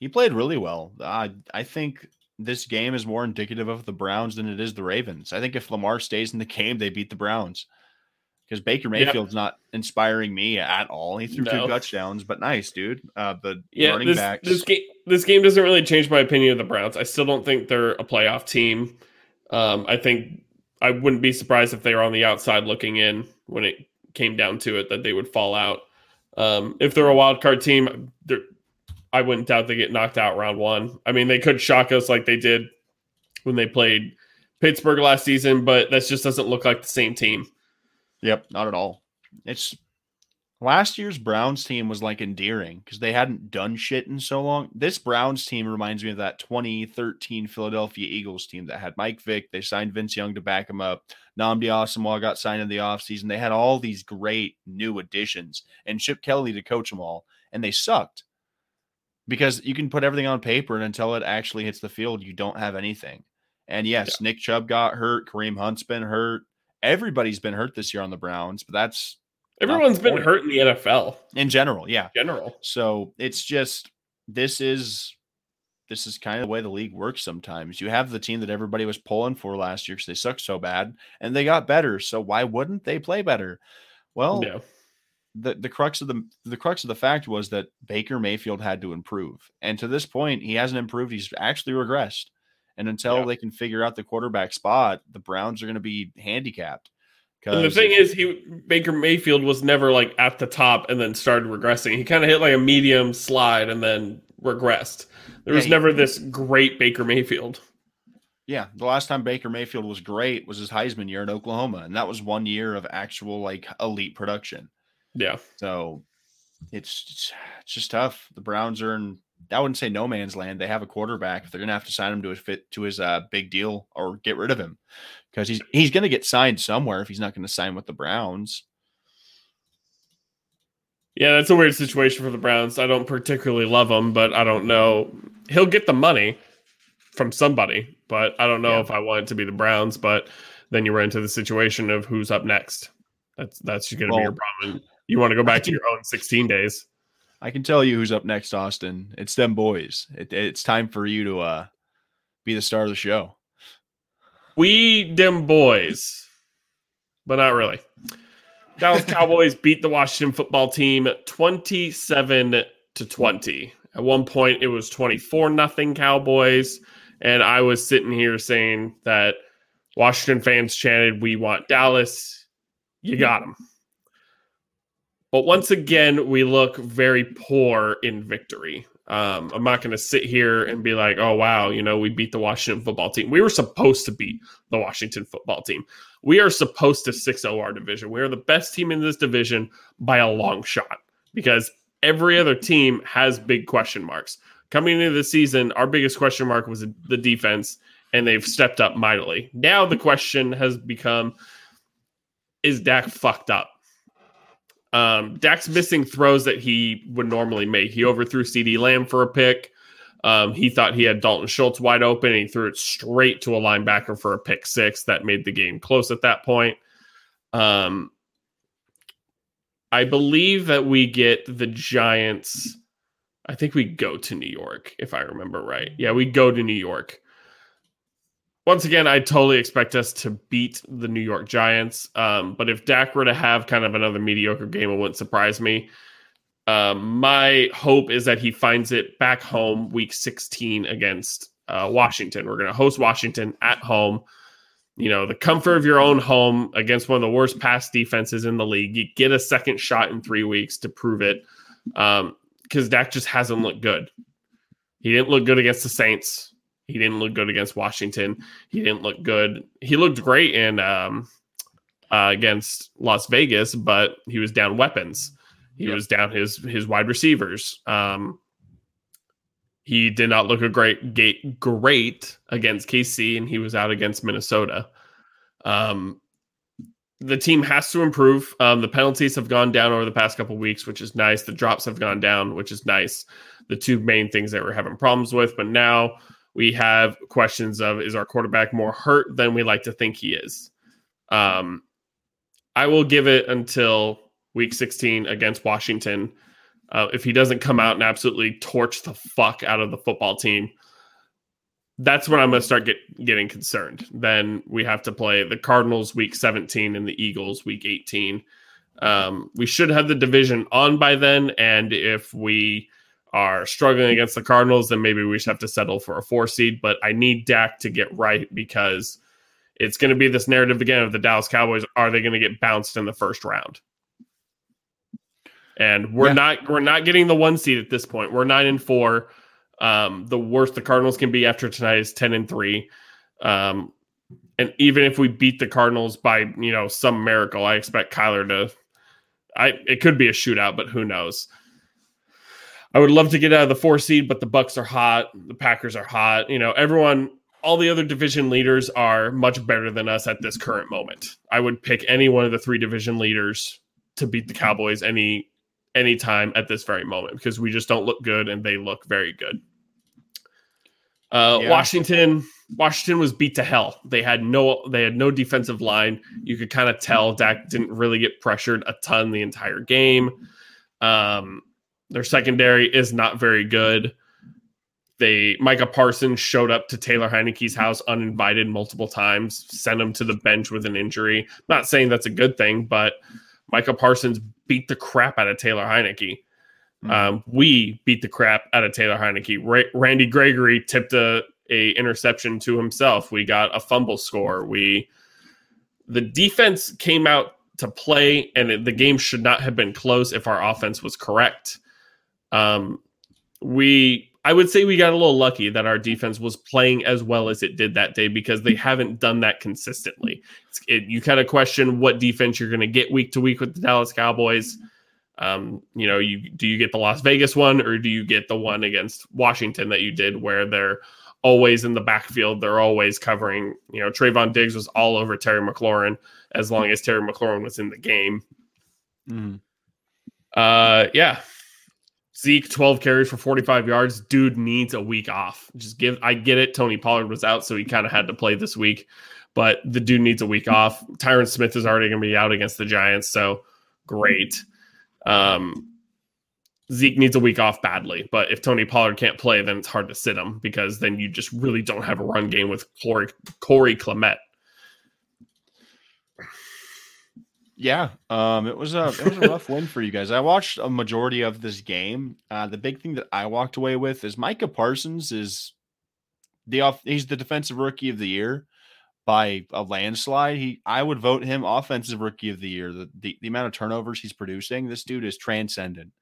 He played really well. Uh, I think this game is more indicative of the Browns than it is the Ravens. I think if Lamar stays in the game, they beat the Browns because Baker Mayfield's not inspiring me at all. He threw no. two touchdowns, but nice, dude. Uh, the yeah, running this, backs. This game, this game doesn't really change my opinion of the Browns. I still don't think they're a playoff team. Um, I think I wouldn't be surprised if they were on the outside looking in when it came down to it that they would fall out. Um, if they're a wild card team, I wouldn't doubt they get knocked out round one. I mean, they could shock us like they did when they played Pittsburgh last season, but that just doesn't look like the same team. Yep, not at all. It's last year's Browns team was like endearing because they hadn't done shit in so long. This Browns team reminds me of that 2013 Philadelphia Eagles team that had Mike Vick. They signed Vince Young to back him up. Nnamdi Asomugha got signed in the offseason. They had all these great new additions and Chip Kelly to coach them all, and they sucked because you can put everything on paper and until it actually hits the field, you don't have anything. And yes, yeah. Nick Chubb got hurt. Kareem Hunt's been hurt everybody's been hurt this year on the Browns, but that's everyone's been hurt in the NFL in general. Yeah, general. So it's just this is this is kind of the way the league works sometimes. You have the team that everybody was pulling for last year because they sucked so bad and they got better. So why wouldn't they play better? Well, yeah. the, the crux of the the crux of the fact was that Baker Mayfield had to improve. And to this point, he hasn't improved. He's actually regressed. And until yeah. they can figure out the quarterback spot, the Browns are going to be handicapped. And the thing is, he Baker Mayfield was never like at the top and then started regressing. He kind of hit like a medium slide and then regressed. There was yeah, never this great Baker Mayfield. Yeah, the last time Baker Mayfield was great was his Heisman year in Oklahoma, and that was one year of actual like elite production. Yeah. So it's it's just tough. The Browns are in I wouldn't say no man's land. They have a quarterback. They're gonna have to sign him to his fit to his uh, big deal or get rid of him because he's he's gonna get signed somewhere if he's not gonna sign with the Browns. Yeah, that's a weird situation for the Browns. I don't particularly love him, but I don't know. He'll get the money from somebody, but I don't know Yeah. if I want it to be the Browns. But then you run into the situation of who's up next. That's that's going to be your problem. You want to go back to your own 16 days. I can tell you who's up next, Austin. It's them boys. It, it's time for you to uh, be the star of the show. We them boys, but not really. Dallas Cowboys beat the Washington football team 27 to 20. At one point it was 24 nothing Cowboys and I was sitting here saying that Washington fans chanted we want Dallas. You got them. But once again we look very poor in victory. Um, I'm not going to sit here and be like, "Oh wow, you know, we beat the Washington football team." We were supposed to beat the Washington football team. We are supposed to 6-0 our division. We are the best team in this division by a long shot because every other team has big question marks. Coming into the season, our biggest question mark was the defense, and they've stepped up mightily. Now the question has become is Dak fucked up? Um, Dak's missing throws that he would normally make. He overthrew CeeDee Lamb for a pick. Um, he thought he had Dalton Schultz wide open and he threw it straight to a linebacker for a pick six that made the game close at that point. Um, I believe that we get the Giants. I think we go to New York, if I remember right. Yeah, we go to New York. Once again, I totally expect us to beat the New York Giants. Um, but if Dak were to have kind of another mediocre game, it wouldn't surprise me. Um, my hope is that he finds it back home week 16 against uh, Washington. We're going to host Washington at home. You know, the comfort of your own home against one of the worst pass defenses in the league. You get a second shot in three weeks to prove it because um, Dak just hasn't looked good. He didn't look good against the Saints. He didn't look good against Washington. He didn't look good. He looked great in um, uh, against Las Vegas, but he was down weapons. He Yep. was down his his wide receivers. Um, he did not look a great gate great against KC, and he was out against Minnesota. Um, the team has to improve. Um, the penalties have gone down over the past couple weeks, which is nice. The drops have gone down, which is nice. The two main things that we're having problems with, but now we have questions of is our quarterback more hurt than we like to think he is. Um, I will give it until week 16 against Washington. Uh, if he doesn't come out and absolutely torch the fuck out of the football team, that's when I'm going to start get, getting concerned. Then we have to play the Cardinals week 17 and the Eagles week 18. Um, we should have the division on by then. And if we are struggling against the Cardinals, then maybe we should have to settle for a four seed. But I need Dak to get right because it's going to be this narrative again of the Dallas Cowboys. Are they going to get bounced in the first round? And we're Yeah. not we're not getting the one seed at this point. We're nine and four. Um, the worst the Cardinals can be after tonight is ten and three. Um, and even if we beat the Cardinals by you know some miracle, I expect Kyler to. I it could be a shootout, but who knows? I would love to get out of the four seed, but the Bucs are hot. The Packers are hot. You know, everyone, all the other division leaders are much better than us at this current moment. I would pick any one of the three division leaders to beat the Cowboys any any time at this very moment because we just don't look good and they look very good. Uh, Yeah. Washington, Washington was beat to hell. They had no, they had no defensive line. You could kind of tell Dak didn't really get pressured a ton the entire game. Um, their secondary is not very good. They Micah Parsons showed up to Taylor Heinicke's house uninvited multiple times, sent him to the bench with an injury. Not saying that's a good thing, but Micah Parsons beat the crap out of Taylor Heinicke. Mhm. Um, we beat the crap out of Taylor Heinicke. Ra- Randy Gregory tipped a, a interception to himself. We got a fumble score. We the defense came out to play, and it, the game should not have been close if our offense was correct. Um, we I would say we got a little lucky that our defense was playing as well as it did that day because they haven't done that consistently. It's, it, you kind of question what defense you're going to get week to week with the Dallas Cowboys. Um, you know, you do you get the Las Vegas one or do you get the one against Washington that you did where they're always in the backfield, they're always covering. You know, Trevon Diggs was all over Terry McLaurin as long as Terry McLaurin was in the game. Mhm. Uh, yeah. Zeke, 12 carries for 45 yards. Dude needs a week off. Just give, I get it. Tony Pollard was out, so he kind of had to play this week, but the dude needs a week off. Tyron Smith is already going to be out against the Giants, so great. Um, Zeke needs a week off badly, but if Tony Pollard can't play, then it's hard to sit him because then you just really don't have a run game with Corey, Corey Clement. Yeah, um, it was a it was a rough win for you guys. I watched a majority of this game. Uh, the big thing that I walked away with is Micah Parsons is the off. He's the defensive rookie of the year by a landslide. He I would vote him offensive rookie of the year. The the, the amount of turnovers he's producing, this dude is transcendent.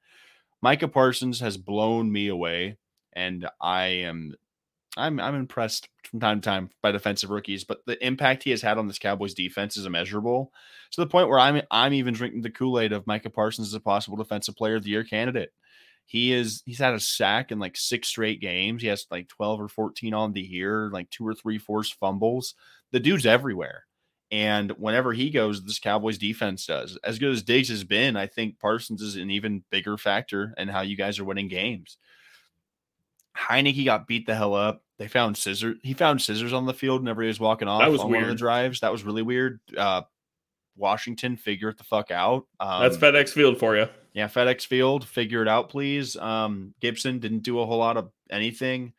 Micah Parsons has blown me away, and I am I'm I'm impressed from time to time by defensive rookies, but the impact he has had on this Cowboys defense is immeasurable to the point where I'm I'm even drinking the Kool-Aid of Micah Parsons as a possible defensive player of the year candidate. He is he's had a sack in like six straight games. He has like 12 or 14 on the year, like two or three forced fumbles. The dude's everywhere. And whenever he goes, this Cowboys defense does. As good as Diggs has been, I think Parsons is an even bigger factor in how you guys are winning games. Heinicke got beat the hell up. They found scissors. He found scissors on the field whenever he was walking off. That was on one of the drives. That was really weird. Uh, Washington, figure it the fuck out. Um, That's FedEx Field for you. yeah, FedEx Field, figure it out, please. Um, Gibson didn't do a whole lot of anything.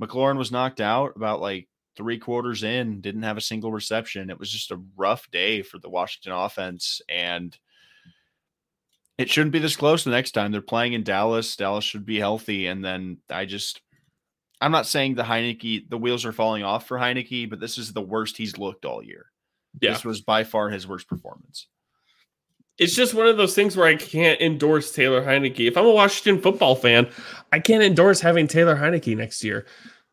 McLaurin was knocked out about like three quarters in, didn't have a single reception. It was just a rough day for the Washington offense, and it shouldn't be this close the next time. They're playing in Dallas. Dallas should be healthy, and then I just. I'm not saying the Heinicke, the wheels are falling off for Heinicke, but this is the worst he's looked all year. Yeah. This was by far his worst performance. it's just one of those things where I can't endorse Taylor Heinicke. If I'm a Washington football fan, I can't endorse having Taylor Heinicke next year.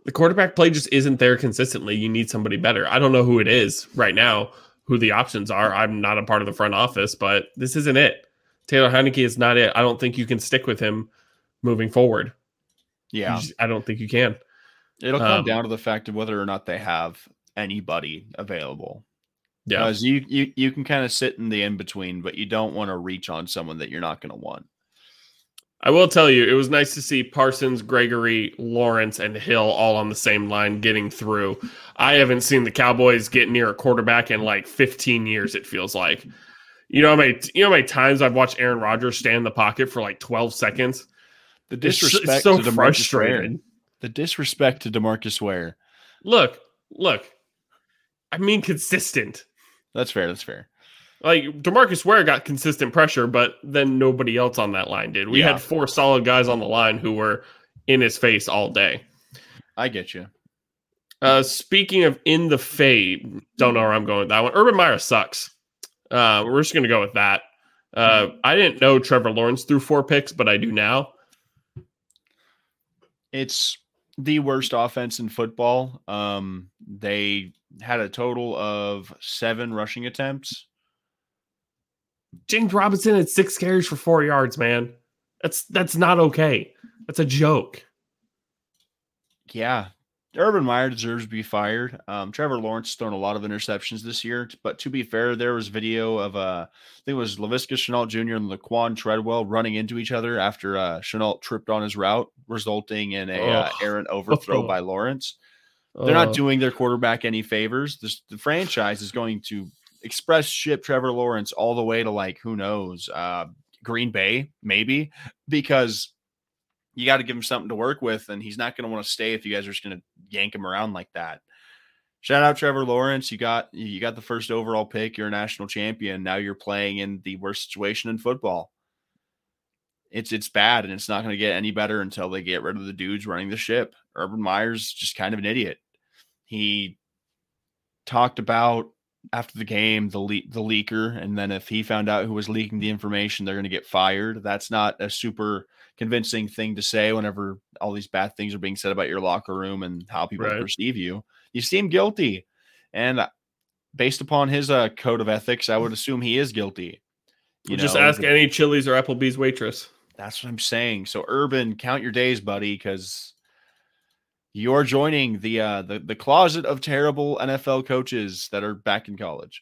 The quarterback play just isn't there consistently. You need somebody better. I don't know who it is right now, who the options are. I'm not a part of the front office, but this isn't it. Taylor Heinicke is not it. I don't think you can stick with him moving forward. Yeah. just- I don't think you can. It'll come Um, down to the fact of whether or not they have anybody available. Yeah. Because you you you can kind of sit in the in between, but you don't want to reach on someone that you're not going to want. I will tell you, it was nice to see Parsons, Gregory, Lawrence, and Hill all on the same line getting through. I haven't seen the Cowboys get near a quarterback in like 15 years, it feels like. You know how many you know how many times I've watched Aaron Rodgers stand in the pocket for like 12 seconds? The It's, disrespect it's so to Demarcus Ware. The disrespect to Demarcus Ware. Look, look. I mean consistent. That's fair. That's fair. Like Demarcus Ware got consistent pressure, but then nobody else on that line did. We Yeah. had four solid guys on the line who were in his face all day. I get you. Uh, speaking of in the fade, don't know where I'm going with that one. Urban Meyer sucks. Uh, we're just gonna go with that. Uh, I didn't know Trevor Lawrence threw four picks, but I do now. It's the worst offense in football. Um, they had a total of seven rushing attempts. James Robinson had six carries for four yards. Man, that's that's not okay. That's a joke. Yeah. Urban Meyer deserves to be fired. Um, Trevor Lawrence has thrown a lot of interceptions this year, but to be fair, there was video of uh, I think it was Laviska Shenault Jr. and Laquan Treadwell running into each other after uh, Shenault tripped on his route, resulting in a uh, errant <laughs> overthrow by Lawrence. They're not doing their quarterback any favors. This, the franchise is going to express ship Trevor Lawrence all the way to like who knows, uh, Green Bay maybe, because you got to give him something to work with, and he's not going to want to stay if you guys are just going to yank him around like that. Shout out Trevor Lawrence. You got you got the first overall pick. You're a national champion. Now you're playing in the worst situation in football. It's it's bad, and it's not going to get any better until they get rid of the dudes running the ship. Urban Meyer's just kind of an idiot. He talked about after the game the le- the leaker, and then if he found out who was leaking the information, they're going to get fired. That's not a super convincing thing to say whenever all these bad things are being said about your locker room and how people Right. perceive you. You seem guilty, and based upon his uh, code of ethics, I would assume he is guilty. You Just know, ask the- any Chili's or Applebee's waitress. That's what I'm saying. So Urban, count your days, buddy, because you're joining the uh the, the closet of terrible NFL coaches that are back in college.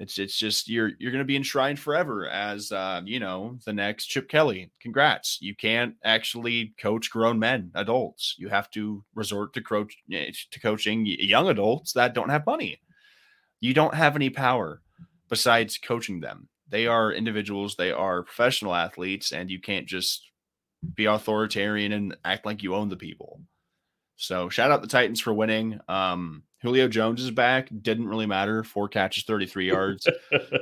It's it's just you're you're gonna be enshrined forever as uh, you know, the next Chip Kelly. Congrats. You can't actually coach grown men, adults. You have to resort to coach to coaching young adults that don't have money. You don't have any power besides coaching them. They are individuals, they are professional athletes, and you can't just be authoritarian and act like you own the people. So shout out the Titans for winning. Um, Julio Jones is back. Didn't really matter. Four catches, 33 <laughs> yards.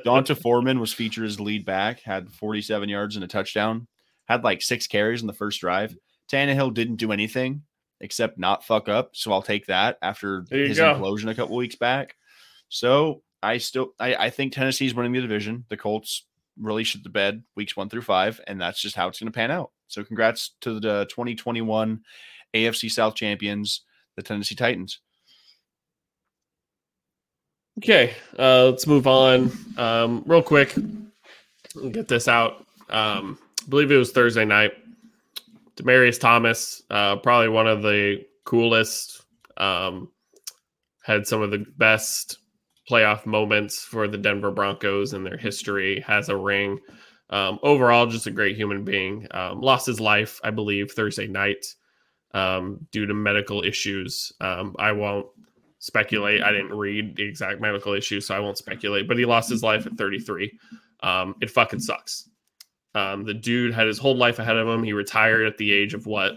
D'Onta Foreman was featured as lead back, had 47 yards and a touchdown, had like six carries in the first drive. Tannehill didn't do anything except not fuck up. So I'll take that after his go. implosion a couple weeks back. So I still I, I think Tennessee's winning the division. The Colts really shit the bed weeks one through five, and that's just how it's going to pan out. So congrats to the 2021 AFC South champions, the Tennessee Titans. Okay, uh, let's move on. Um, real quick, get this out. Um, I believe it was Thursday night. Demaryius Thomas, uh, probably one of the coolest, um, had some of the best playoff moments for the Denver Broncos in their history. Has a ring. Um, overall, just a great human being. Um, lost his life, I believe, Thursday night um, due to medical issues. Um, I won't speculate. I didn't read the exact medical issue, so I won't speculate. But he lost his life at 33. Um, it fucking sucks. Um, the dude had his whole life ahead of him. He retired at the age of what,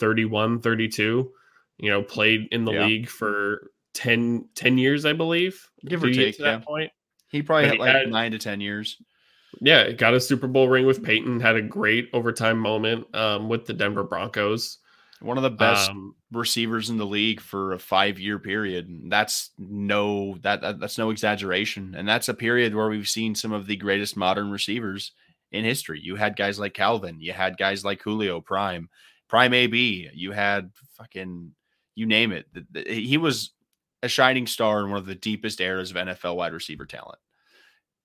31, 32. You know, played in the Yeah. league for 10, 10 years, I believe. Give or take, to that yeah. point. He probably had he like had- nine to ten years. Yeah, got a Super Bowl ring with Peyton. Had a great overtime moment um, with the Denver Broncos. One of the best Um, receivers in the league for a five year period. That's no that, that that's no exaggeration. And that's a period where we've seen some of the greatest modern receivers in history. You had guys like Calvin, you had guys like Julio Prime, Prime AB, you had fucking you name it. He was a shining star in one of the deepest eras of NFL wide receiver talent.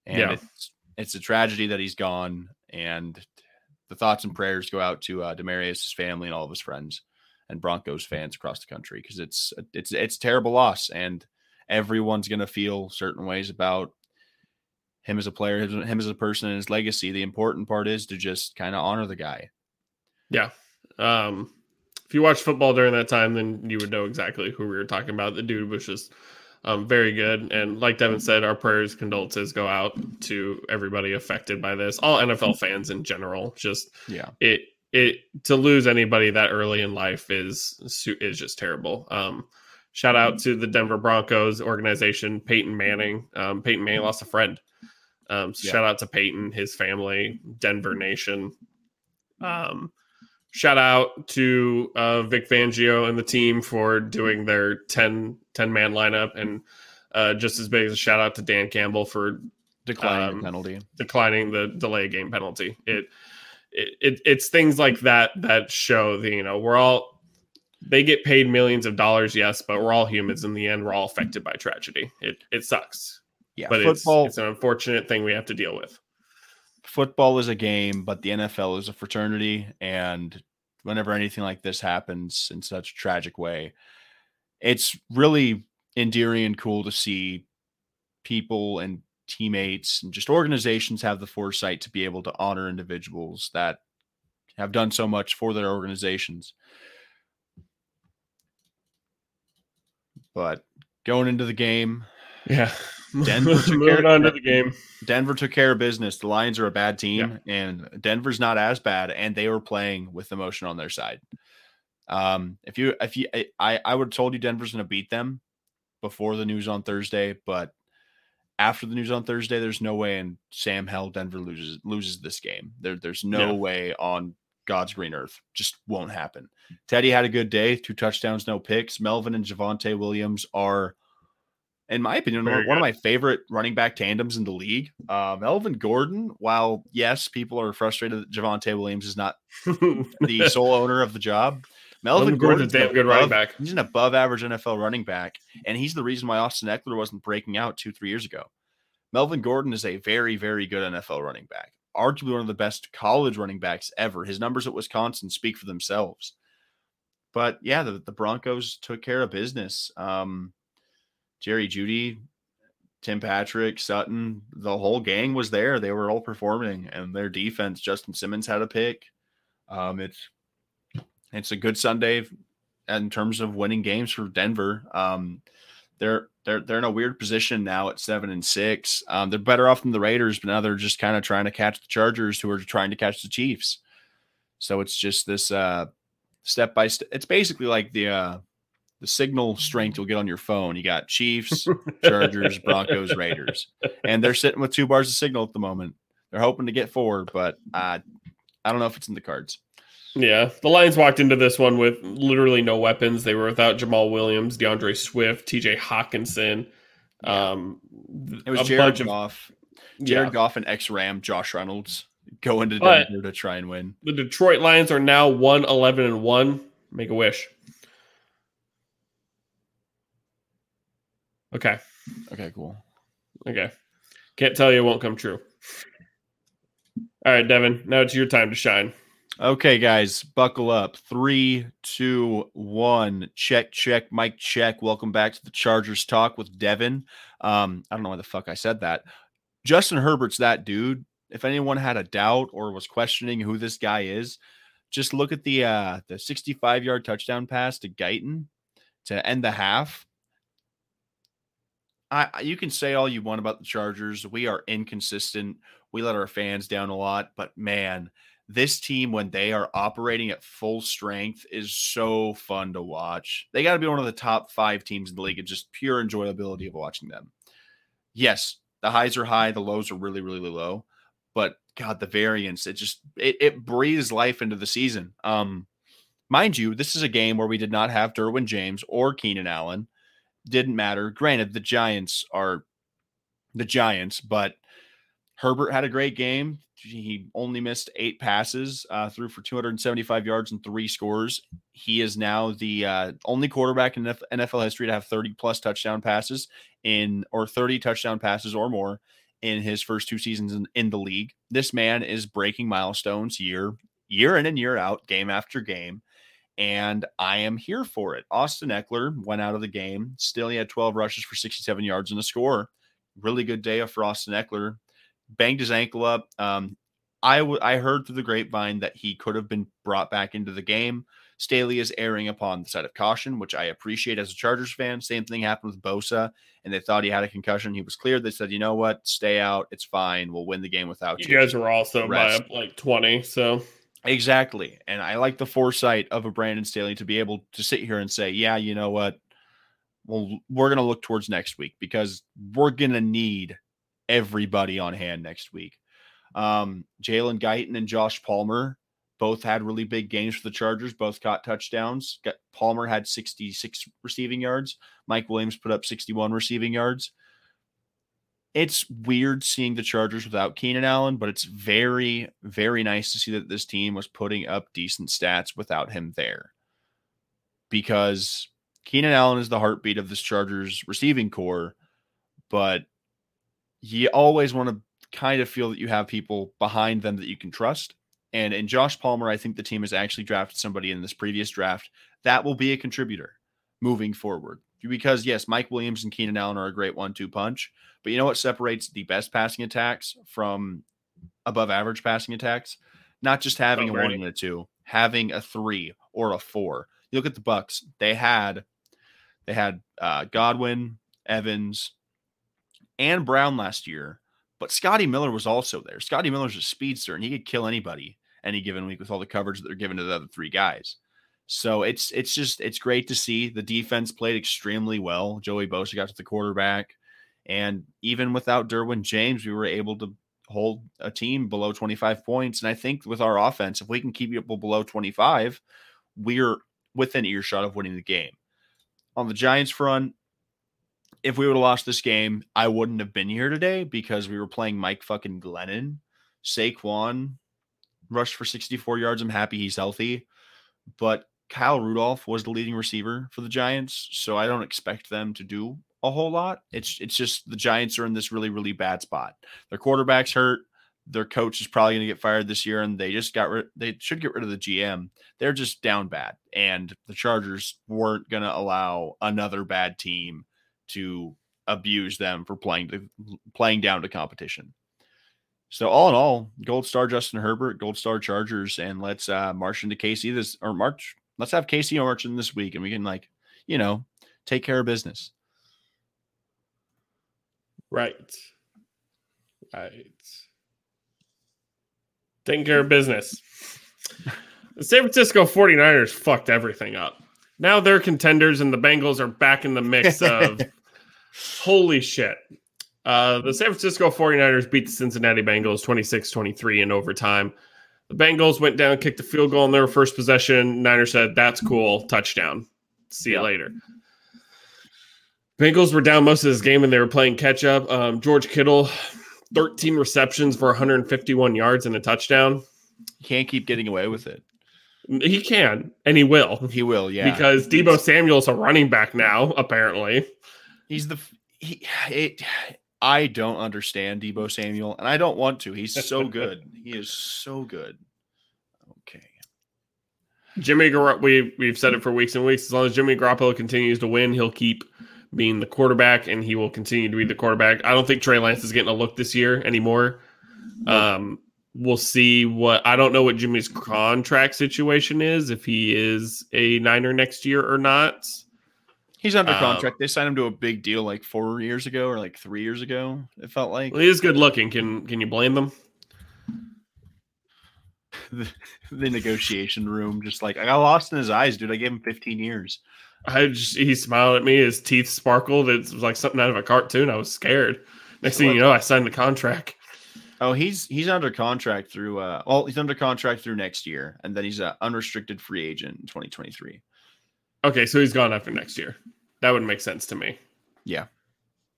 And Yeah. it's it's a tragedy that he's gone. And the thoughts and prayers go out to uh, Demaryius, his family, and all of his friends and Broncos fans across the country because it's it's it's a terrible loss, and everyone's gonna feel certain ways about him as a player, him him as a person, and his legacy. The important part is to just kind of honor the guy. Yeah. Um, if you watched football during that time, then you would know exactly who we were talking about. The dude was just um, very good. And like Devin said, our prayers, condolences go out to everybody affected by this, all NFL fans in general. Just Yeah, it it to lose anybody that early in life is is just terrible. Um, shout out to the Denver Broncos organization, Peyton Manning. Um, Peyton Manning lost a friend. Um, so Yeah. shout out to Peyton, his family, Denver Nation. Um, shout out to uh, Vic Fangio and the team for doing their 10, 10 man lineup, and uh, just as big as a shout out to Dan Campbell for declining Um, the penalty. declining the delay game penalty. It, it, it it's things like that that show the you know we're all they get paid millions of dollars, yes, but we're all humans. In the end, we're all affected by tragedy. It it sucks, Yeah, but football it's it's an unfortunate thing we have to deal with. Football is a game, but the NFL is a fraternity. And whenever anything like this happens in such a tragic way, it's really endearing and cool to see people and teammates and just organizations have the foresight to be able to honor individuals that have done so much for their organizations. But going into the game, Yeah, Denver <laughs> took moving care- on to the game. Denver took care of business. The Lions are a bad team, and Denver's not as bad, and they were playing with emotion on their side. Um, if you, if you, I, I would have told you Denver's going to beat them before the news on Thursday, but after the news on Thursday, there's no way in Sam Hell Denver loses loses this game. There, there's no Yeah. way on God's green earth. Just won't happen. Teddy had a good day, two touchdowns, no picks. Melvin and Javonte Williams are, in my opinion, Very one of my favorite running back tandems in the league. Uh, Melvin Gordon, while yes, people are frustrated that Javonte Williams is not <laughs> the sole owner of the job. Melvin Melvin Gordon's damn good running back. He's an above average NFL running back, and he's the reason why Austin Ekeler wasn't breaking out two, three years ago. Melvin Gordon is a very, very good NFL running back, arguably one of the best college running backs ever. His numbers at Wisconsin speak for themselves. But yeah, the, the Broncos took care of business. Um, Jerry Jeudy, Tim Patrick, Sutton, the whole gang was there. They were all performing, and their defense, Justin Simmons had a pick. Um, it's it's a good Sunday in terms of winning games for Denver. Um, they're they're they're in a weird position now at seven and six. Um, they're better off than the Raiders, but now they're just kind of trying to catch the Chargers, who are trying to catch the Chiefs. So it's just this uh, step by step. It's basically like the uh, the signal strength you'll get on your phone. You got Chiefs, <laughs> Chargers, Broncos, Raiders, and they're sitting with two bars of signal at the moment. They're hoping to get forward, but uh, I don't know if it's in the cards. Yeah, the Lions walked into this one with literally no weapons. They were without Jamaal Williams, D'Andre Swift, T.J. Hockenson. Um, It was Jared bunch of- Goff, Jared yeah. Goff, and ex Ram Josh Reynolds go into But- Denver to try and win. The Detroit Lions are now one eleven and one. Make a wish. Okay. Okay, cool. Okay. Can't tell you it won't come true. All right, Devin. Now it's your time to shine. Okay, guys, buckle up. Three, two, one. Check, check, mic check. Welcome back to the Chargers Talk with Devin. Um, I don't know why the fuck I said that. Justin Herbert's that dude. If anyone had a doubt or was questioning who this guy is, just look at the uh the 65 yard touchdown pass to Guyton to end the half. I you can say all you want about the Chargers. We are inconsistent. We let our fans down a lot, but man, this team when they are operating at full strength is so fun to watch. They got to be one of the top 5 teams in the league It's just pure enjoyability of watching them. Yes, the highs are high, the lows are really really low, but god, the variance, it just it, it breathes life into the season. Um mind you, this is a game where we did not have Derwin James or Keenan Allen. Didn't matter. Granted, the Giants are the Giants, but Herbert had a great game. He only missed eight passes, uh, threw for 275 yards and three scores. He is now the uh, only quarterback in NFL history to have 30 plus touchdown passes in, or 30 touchdown passes or more in his first two seasons in, in the league. This man is breaking milestones year, year in and year out, game after game. And I am here for it. Austin Ekeler went out of the game. Still, he had 12 rushes for 67 yards and a score. Really good day for Austin Ekeler banged his ankle up. Um, I w- I heard through the grapevine that he could have been brought back into the game. Staley is erring upon the side of caution, which I appreciate as a Chargers fan. Same thing happened with Bosa, and they thought he had a concussion. He was cleared. They said, you know what, stay out. It's fine. We'll win the game without You guys were also Rest. by like 20. So Exactly. And I like the foresight of a Brandon Staley to be able to sit here and say, yeah, you know what? Well, we're going to look towards next week because we're going to need everybody on hand next week. Um, Jalen Guyton and Josh Palmer both had really big games for the Chargers, both caught touchdowns. Palmer had 66 receiving yards. Mike Williams put up 61 receiving yards. It's weird seeing the Chargers without Keenan Allen, but it's very, very nice to see that this team was putting up decent stats without him there. Because Keenan Allen is the heartbeat of this Chargers receiving core, but you always want to kind of feel that you have people behind them that you can trust. And in Josh Palmer, I think the team has actually drafted somebody in this previous draft that will be a contributor moving forward. Because yes, Mike Williams and Keenan Allen are a great one-two punch, but you know what separates the best passing attacks from above average passing attacks? Not just having Oh, a one and a two, having a three or a four. You look at the Bucs; they had they had uh, Godwin, Evans, and Brown last year, but Scotty Miller was also there. Scotty Miller's a speedster, and he could kill anybody any given week with all the coverage that they're given to the other three guys. So it's it's just it's great to see the defense played extremely well. Joey Bosa got to the quarterback, and even without Derwin James, we were able to hold a team below 25 points. And I think with our offense, if we can keep people below 25, we're within earshot of winning the game. On the Giants front, if we would have lost this game, I wouldn't have been here today because we were playing Mike fucking Glennon. Saquon rushed for 64 yards. I'm happy he's healthy. But Kyle Rudolph was the leading receiver for the Giants. So I don't expect them to do a whole lot. It's it's just the Giants are in this really really bad spot. Their quarterback's hurt. Their coach is probably going to get fired this year, and they just got rid. They should get rid of the GM. They're just down bad, and the Chargers weren't going to allow another bad team to abuse them for playing to playing down to competition. So all in all, gold star Justin Herbert, gold star Chargers, and let's uh march into KC this or March. Let's have KC marching this week, and we can like you know take care of business. Right. Right. Taking care of business. The San Francisco 49ers fucked everything up. Now they're contenders and the Bengals are back in the mix <laughs> of holy shit. Uh, the San Francisco 49ers beat the Cincinnati Bengals 26 23 in overtime. The Bengals went down, kicked the field goal in their first possession. Niners said, That's cool. Touchdown. See you later. Bengals were down most of this game and they were playing catch up. Um, George Kittle, 13 receptions for 151 yards and a touchdown. You can't keep getting away with it. He can, and he will. He will, yeah. Because Deebo Samuel's a running back now, apparently. He's the he it I don't understand Deebo Samuel, and I don't want to. He's <laughs> so good. he is so good. Okay. Jimmy Gar- we we've said it for weeks and weeks. As long as Jimmy Garoppolo continues to win, he'll keep being the quarterback, and he will continue to be the quarterback. I don't think Trey Lance is getting a look this year anymore. Um, we'll see what I don't know what Jimmy's contract situation is if he is a Niner next year or not. He's under um, contract. They signed him to a big deal like four years ago or like three years ago. It felt like well, he is good looking. Can can you blame them? <laughs> the, the negotiation room, just like I got lost in his eyes, dude. I gave him 15 years. I just he smiled at me. His teeth sparkled. It was like something out of a cartoon. I was scared. Next thing you know, I signed the contract. Oh, he's he's under contract through uh well, he's under contract through next year, and then he's an unrestricted free agent in 2023. Okay, so he's gone after next year. That would make sense to me. Yeah.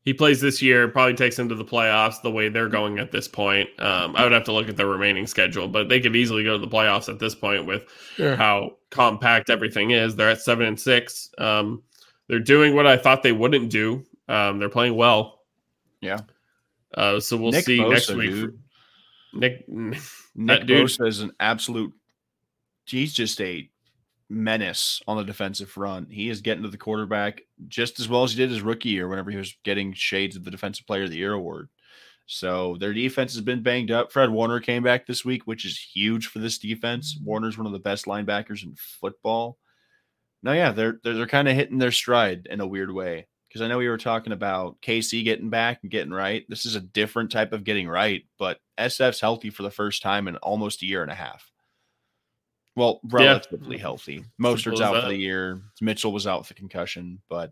He plays this year, probably takes him to the playoffs the way they're going at this point. Um, I would have to look at the remaining schedule, but they could easily go to the playoffs at this point with how compact everything is. They're at seven and six. Um, they're doing what I thought they wouldn't do. Um, they're playing well. Yeah. Uh, so we'll Nick see Bosa, next week. Dude. Nick <laughs> Nick Bosa is an absolute. He's just a menace on the defensive front. He is getting to the quarterback just as well as he did his rookie year whenever he was getting shades of the defensive player of the year award. So their defense has been banged up. Fred Warner came back this week, which is huge for this defense. Warner's one of the best linebackers in football. No, yeah, they're they're, they're kind of hitting their stride in a weird way because I know we were talking about KC getting back and getting right. This is a different type of getting right, but SF's healthy for the first time in almost a year and a half. Well, relatively yeah. healthy. Mostert's out for the year. Mitchell was out with a concussion, but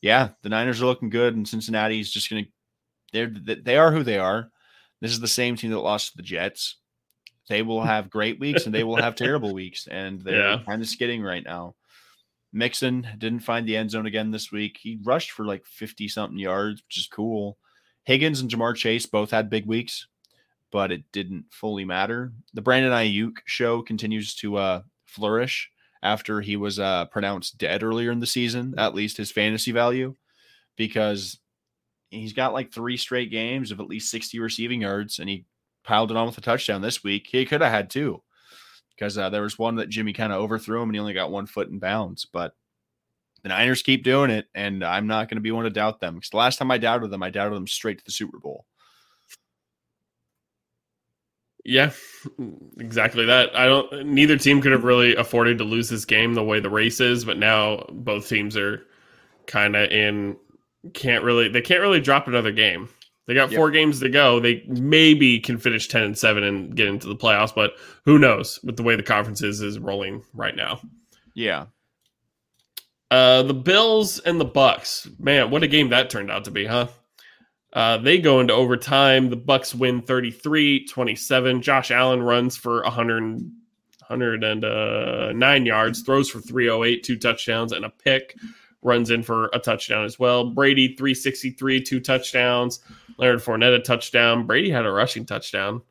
yeah, the Niners are looking good, and Cincinnati's just going to they're they are who they are. This is the same team that lost to the Jets. They will <laughs> have great weeks and they will have terrible weeks, and they're yeah. kind of skidding right now. Mixon didn't find the end zone again this week. He rushed for like 50 something yards, which is cool. Higgins and Ja'Marr Chase both had big weeks but it didn't fully matter. The Brandon Aiyuk show continues to uh, flourish after he was uh, pronounced dead earlier in the season, at least his fantasy value, because he's got like three straight games of at least 60 receiving yards and he piled it on with a touchdown this week. He could have had two because uh, there was one that Jimmy kind of overthrew him and he only got one foot in bounds. But the Niners keep doing it, and I'm not going to be one to doubt them because the last time I doubted them, I doubted them straight to the Super Bowl. Yeah, exactly that. I don't. Neither team could have really afforded to lose this game the way the race is, but now both teams are kind of in. Can't really. They can't really drop another game. They got four yep. games to go. They maybe can finish ten and seven and get into the playoffs, but who knows with the way the conference is, is rolling right now. Yeah. Uh, the Bills and the Bucs. Man, what a game that turned out to be, huh? Uh, they go into overtime. The Bucs win 33-27. Josh Allen runs for 100, 109 yards, throws for 308, two touchdowns, and a pick. Runs in for a touchdown as well. Brady 363, two touchdowns. Leonard Fournette a touchdown. Brady had a rushing touchdown.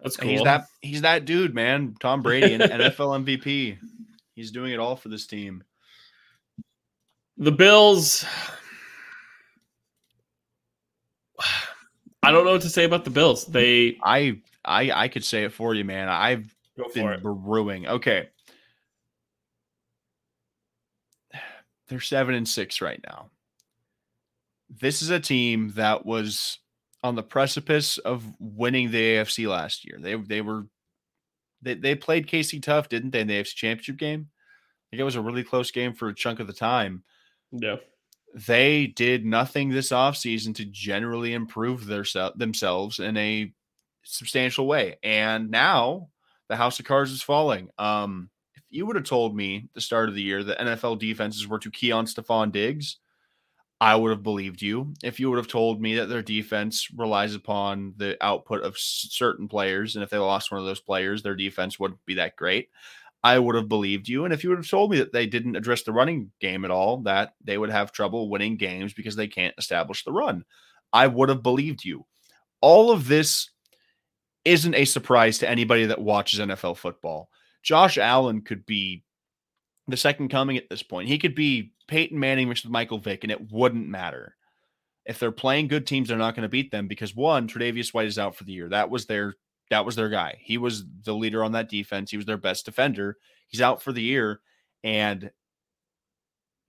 That's cool. He's that he's that dude, man. Tom Brady, an <laughs> NFL MVP. He's doing it all for this team. The Bills <sighs> I don't know what to say about the Bills. They I I I could say it for you, man. I've been it. brewing. Okay. They're seven and six right now. This is a team that was on the precipice of winning the AFC last year. They they were they, they played KC tough, didn't they, in the AFC championship game? I think it was a really close game for a chunk of the time. Yeah. They did nothing this offseason to generally improve their themselves in a substantial way. And now the house of cards is falling. Um, if you would have told me at the start of the year that NFL defenses were to key on Stefon Diggs, I would have believed you. If you would have told me that their defense relies upon the output of certain players, and if they lost one of those players, their defense wouldn't be that great, I would have believed you. And if you would have told me that they didn't address the running game at all, that they would have trouble winning games because they can't establish the run, I would have believed you. All of this isn't a surprise to anybody that watches NFL football. Josh Allen could be the second coming at this point. He could be Peyton Manning with Michael Vick, and it wouldn't matter. If they're playing good teams, they're not going to beat them because one, Tre'Davious White is out for the year. That was their that was their guy. He was the leader on that defense. He was their best defender. He's out for the year, and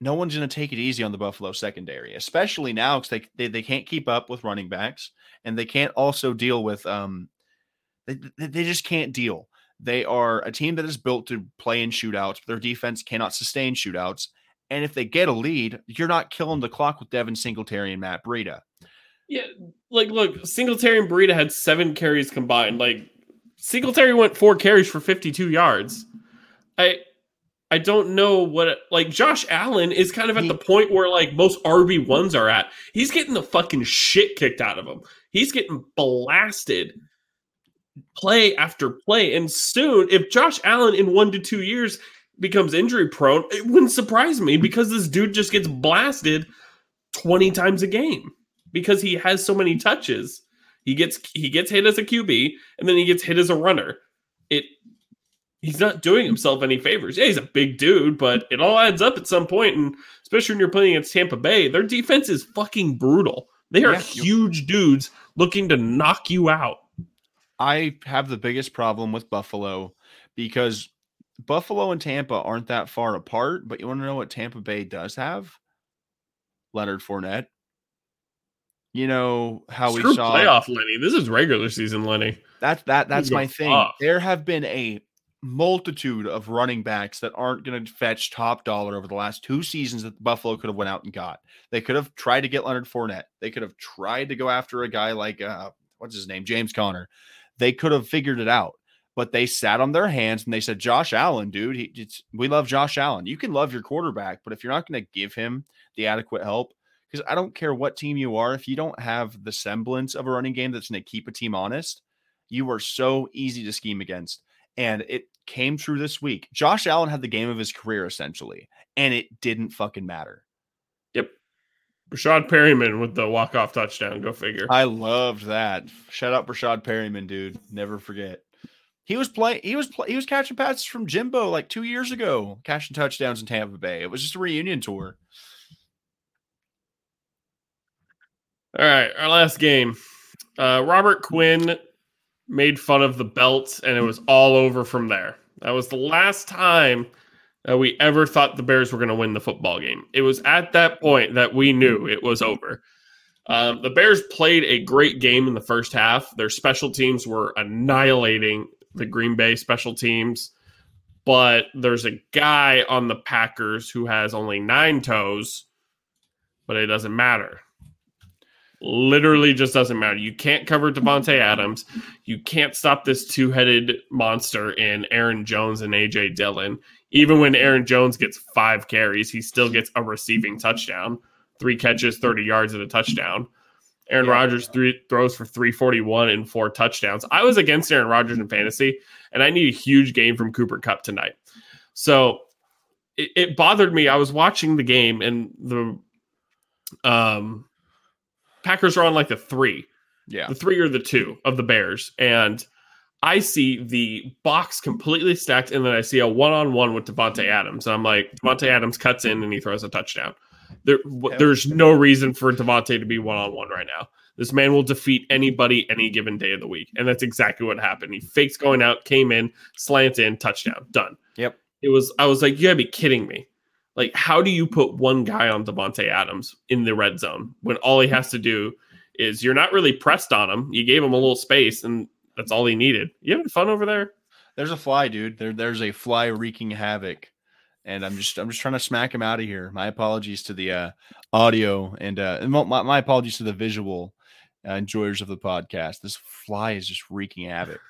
no one's going to take it easy on the Buffalo secondary, especially now because they, they they can't keep up with running backs, and they can't also deal with um they they just can't deal. They are a team that is built to play in shootouts. But their defense cannot sustain shootouts. And if they get a lead, you're not killing the clock with Devin Singletary and Matt Breida. Yeah, like look, Singletary and Breida had seven carries combined. Like Singletary went four carries for 52 yards. I I don't know what like Josh Allen is kind of at he, the point where like most RB ones are at. He's getting the fucking shit kicked out of him. He's getting blasted play after play. And soon, if Josh Allen in one to two years becomes injury prone, it wouldn't surprise me because this dude just gets blasted 20 times a game because he has so many touches. He gets he gets hit as a QB and then he gets hit as a runner. It he's not doing himself any favors. Yeah, he's a big dude, but it all adds up at some point, and especially when you're playing against Tampa Bay, their defense is fucking brutal. They are yeah, huge dudes looking to knock you out. I have the biggest problem with Buffalo because Buffalo and Tampa aren't that far apart, but you want to know what Tampa Bay does have? Leonard Fournette. You know how Screw we saw playoff Lenny. This is regular season Lenny. That's that that's my thing. Off. There have been a multitude of running backs that aren't going to fetch top dollar over the last two seasons that Buffalo could have went out and got. They could have tried to get Leonard Fournette. They could have tried to go after a guy like uh, what's his name, James Conner. They could have figured it out but they sat on their hands and they said, Josh Allen, dude, he, we love Josh Allen. You can love your quarterback, but if you're not going to give him the adequate help, because I don't care what team you are, if you don't have the semblance of a running game that's going to keep a team honest, you are so easy to scheme against. And it came true this week. Josh Allen had the game of his career essentially, and it didn't fucking matter. Yep. Breshad Perriman with the walk-off touchdown. Go figure. I loved that. Shout out Breshad Perriman, dude. Never forget. He was playing. He was play, he was catching passes from Jimbo like two years ago, catching touchdowns in Tampa Bay. It was just a reunion tour. All right, our last game. Uh, Robert Quinn made fun of the belt, and it was all over from there. That was the last time uh, we ever thought the Bears were going to win the football game. It was at that point that we knew it was over. Um, the Bears played a great game in the first half. Their special teams were annihilating the Green Bay special teams, but there's a guy on the Packers who has only nine toes, but it doesn't matter. Literally just doesn't matter. You can't cover Davante Adams. You can't stop this two-headed monster in Aaron Jones and AJ Dillon. Even when Aaron Jones gets five carries, he still gets a receiving touchdown. Three catches, 30 yards, and a touchdown. Aaron yeah. Rodgers three, throws for 341 and four touchdowns. I was against Aaron Rodgers in fantasy, and I need a huge game from Cooper Kupp tonight. So it, it bothered me. I was watching the game, and the um, Packers are on like the three. Yeah. The three or the two of the Bears. And I see the box completely stacked, and then I see a one on one with Davante mm-hmm. Adams. And I'm like, Davante Adams cuts in and he throws a touchdown. There, there's no reason for Davante to be one on one right now. This man will defeat anybody any given day of the week. And that's exactly what happened. He fakes going out, came in, slant in, touchdown, done. Yep. It was, I was like, you gotta be kidding me. Like, how do you put one guy on Davante Adams in the red zone when all he has to do is you're not really pressed on him? You gave him a little space, and that's all he needed. You having fun over there? There's a fly, dude. There, there's a fly wreaking havoc, and I'm just, I'm just trying to smack him out of here. My apologies to the uh, audio and uh, my, my apologies to the visual uh, enjoyers of the podcast. This fly is just wreaking havoc.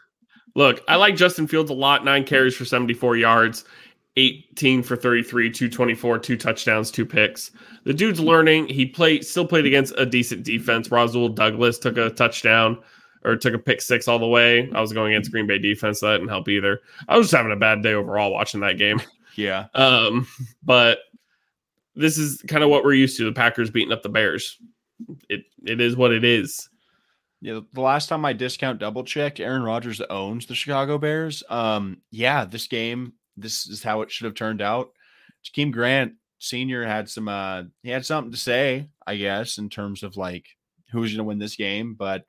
Look, I like Justin Fields a lot. Nine carries for 74 yards. 18 for 33, 224, two touchdowns, two picks. The dude's learning. He played still played against a decent defense. Rasul Douglas took a touchdown or took a pick six all the way. I was going against Green Bay defense. That didn't help either. I was just having a bad day overall watching that game. <laughs> Yeah. Um, but this is kind of what we're used to. The Packers beating up the Bears. It it is what it is. Yeah, the last time I discount double checked, Aaron Rodgers owns the Chicago Bears. Um, yeah, this game this is how it should have turned out. Jakeem Grant Senior had some uh he had something to say, I guess, in terms of like who's gonna win this game, but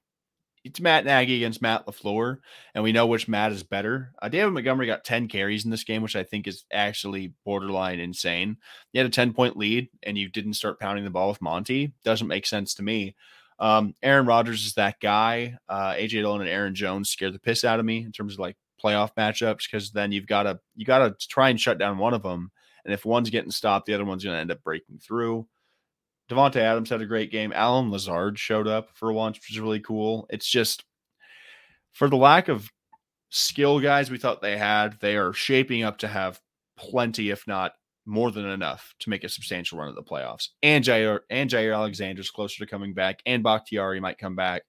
it's Matt Nagy against Matt LaFleur, and we know which Matt is better. Uh, David Montgomery got 10 carries in this game, which I think is actually borderline insane. You had a 10 point lead and you didn't start pounding the ball with Monty. Doesn't make sense to me. Um, Aaron Rodgers is that guy. Uh, AJ Dillon and Aaron Jones scared the piss out of me in terms of like playoff matchups because then you've got to you got to try and shut down one of them, and if one's getting stopped, the other one's going to end up breaking through. Davante Adams had a great game. Allen Lazard showed up for once, which is really cool. It's just for the lack of skill guys we thought they had, they are shaping up to have plenty, if not more than enough, to make a substantial run of the playoffs. And Jaire and Jaire Alexander's closer to coming back, and Bakhtiari might come back.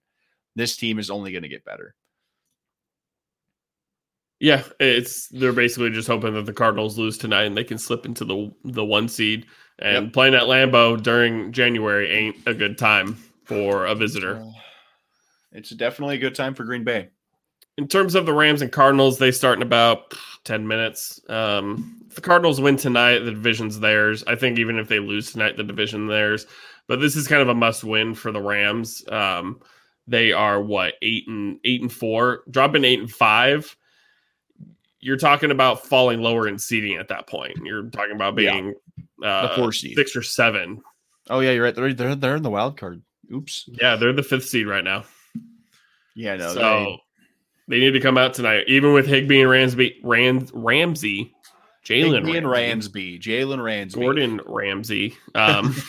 This team is only going to get better. Yeah, it's they're basically just hoping that the Cardinals lose tonight and they can slip into the the one seed. And yep. playing at Lambeau during January ain't a good time for a visitor. It's definitely a good time for Green Bay. In terms of the Rams and Cardinals, they start in about 10 minutes. Um, if the Cardinals win tonight, the division's theirs. I think even if they lose tonight, the division theirs. But this is kind of a must win for the Rams. Um, they are what eight and eight and four, dropping eight and five you're talking about falling lower in seeding at that point. You're talking about being yeah. uh, the four seed. six or seven. Oh yeah, you're right. They're they're they're in the wild card. Oops. Yeah, they're the fifth seed right now. Yeah, no. So they, they need to come out tonight, even with Higbee and Ramsby, Rams, Ramsey, Jalen Ramsey, and Ransby, Jalen Ransby, Gordon Ramsay. Um, <laughs>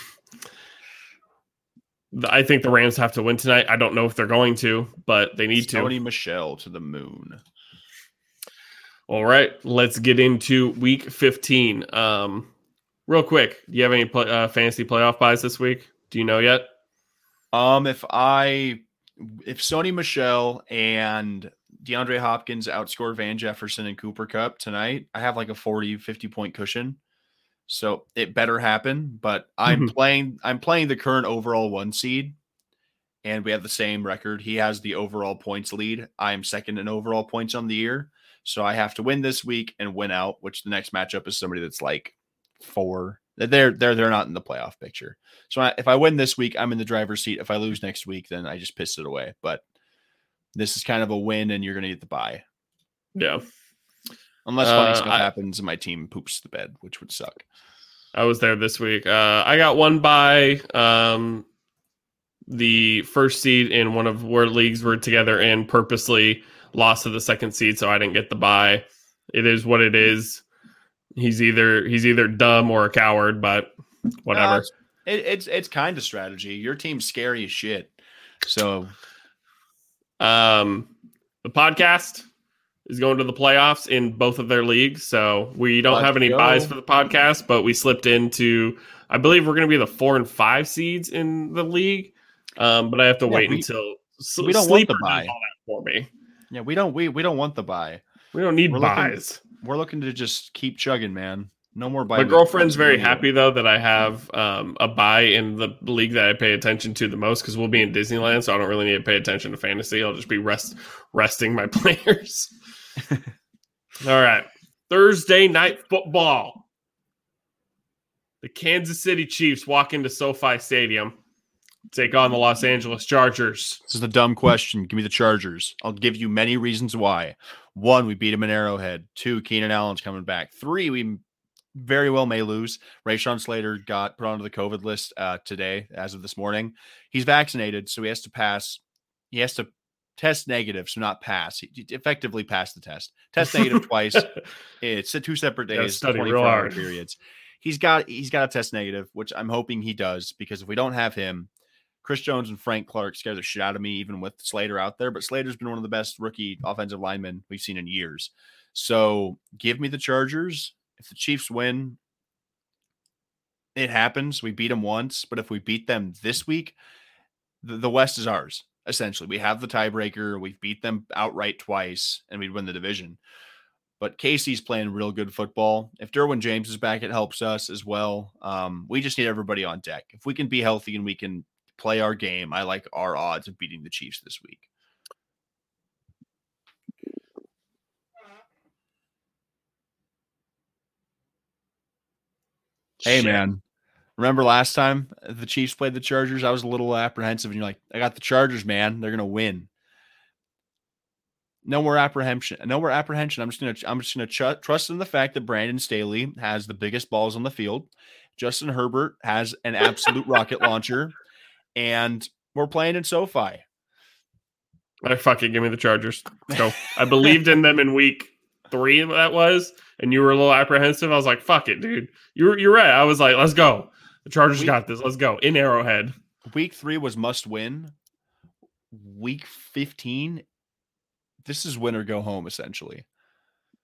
I think the Rams have to win tonight. I don't know if they're going to, but they need to. Sony Michel to the moon. All right, let's get into week 15. Um, real quick, do you have any play, uh, fantasy playoff buys this week? Do you know yet? Um, if I if Sony Michel and DeAndre Hopkins outscore Van Jefferson and Cooper Kupp tonight, I have like a 40, 50 point cushion. So it better happen. But I'm mm-hmm. playing I'm playing the current overall one seed, and we have the same record. He has the overall points lead. I am second in overall points on the year. So I have to win this week and win out, which the next matchup is somebody that's like four. They're they're they're not in the playoff picture. So I, if I win this week, I'm in the driver's seat. If I lose next week, then I just piss it away. But this is kind of a win, and you're going to get the buy. Yeah. Unless funny uh, stuff I, happens and my team poops the bed, which would suck. I was there this week. Uh, I got one by um, the first seed in one of where leagues were together and purposely lost to the second seed, so I didn't get the buy. It is what it is. He's either he's either dumb or a coward, but whatever. Uh, it, it's it's kind of strategy. Your team's scary as shit. So, um, the podcast is going to the playoffs in both of their leagues. So we don't Let's have any go. buys for the podcast, but we slipped into. I believe we're going to be the four and five seeds in the league. Um, but I have to yeah, wait we, until we don't want the buy for me. Yeah, we don't we we don't want the buy. We don't need we're buys. Looking, we're looking to just keep chugging, man. No more buy. My girlfriend's very happy though that I have um, a buy in the league that I pay attention to the most because we'll be in Disneyland, so I don't really need to pay attention to fantasy. I'll just be rest resting my <laughs> players. <laughs> All right, Thursday night football. The Kansas City Chiefs walk into SoFi Stadium take on the Los Angeles Chargers. This is a dumb question. Give me the Chargers. I'll give you many reasons why. One, we beat them in Arrowhead. Two, Keenan Allen's coming back. Three, we very well may lose. Rashawn Slater got put onto the COVID list uh, today, as of this morning. He's vaccinated, so he has to pass. He has to test negative, so not pass. He effectively passed the test. Test negative <laughs> twice. It's two separate days, 24 hour hard. periods. He's got he's got a test negative, which I'm hoping he does because if we don't have him, Chris Jones and Frank Clark scare the shit out of me, even with Slater out there. But Slater's been one of the best rookie offensive linemen we've seen in years. So give me the Chargers. If the Chiefs win, it happens. We beat them once, but if we beat them this week, the, the West is ours. Essentially, we have the tiebreaker. We've beat them outright twice, and we'd win the division. But KC's playing real good football. If Derwin James is back, it helps us as well. Um, we just need everybody on deck. If we can be healthy and we can play our game, I like our odds of beating the Chiefs this week. Hey Shit. man, remember last time the Chiefs played the Chargers? I was a little apprehensive, and you're like, "I got the Chargers, man. They're gonna win." No more apprehension. No more apprehension. I'm just gonna. I'm just gonna trust in the fact that Brandon Staley has the biggest balls on the field. Justin Herbert has an absolute rocket launcher, and we're playing in SoFi. I fucking give me the Chargers. Let's go. I believed in them in week three. That was, and you were a little apprehensive. I was like, "Fuck it, dude." You're you're right. I was like, "Let's go." The Chargers We- got this. Let's go in Arrowhead. Week three was must win. Week 15, this is win or go home essentially.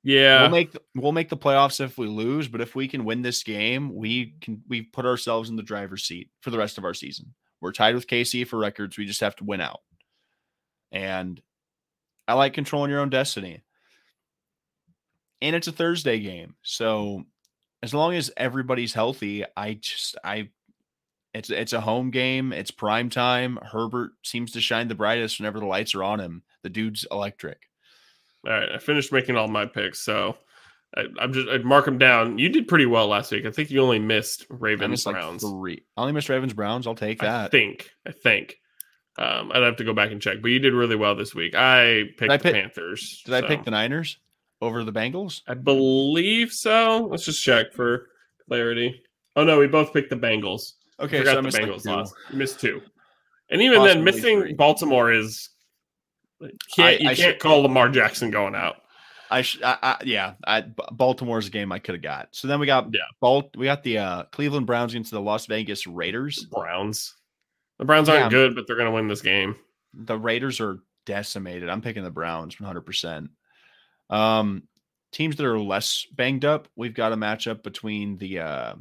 Yeah, We'll make the, we'll make the playoffs if we lose, but if we can win this game, we can we put ourselves in the driver's seat for the rest of our season. We're tied with KC for records. We just have to win out. And I like controlling your own destiny. And it's a Thursday game. So as long as everybody's healthy, I just I it's it's a home game. It's prime time. Herbert seems to shine the brightest whenever the lights are on him. The dude's electric. All right, I finished making all my picks, so I, I'm just I'd mark them down. You did pretty well last week. I think you only missed I Ravens missed like Browns. three. I only missed Ravens Browns. I'll take I that. think. I think. Um, I'd have to go back and check, but you did really well this week. I picked I the pick- Panthers. Did I pick the Niners over the Bengals? I believe so. Let's just check for clarity. Oh no, we both picked the Bengals. I Okay, forgot so I the missed like Bengals two. You missed two, and even Possibly then, missing three. Baltimore is can't I- you I can't should- call Lamar Jackson going out. I, sh- I, I yeah, I, Baltimore's a game I could have got. So then we got Yeah. Balt. We got the uh, Cleveland Browns against the Las Vegas Raiders. Browns. The Browns aren't Yeah. good, but they're going to win this game. The Raiders are decimated. I'm picking the Browns 100. percent Um, teams that are less banged up. We've got a matchup between the uh,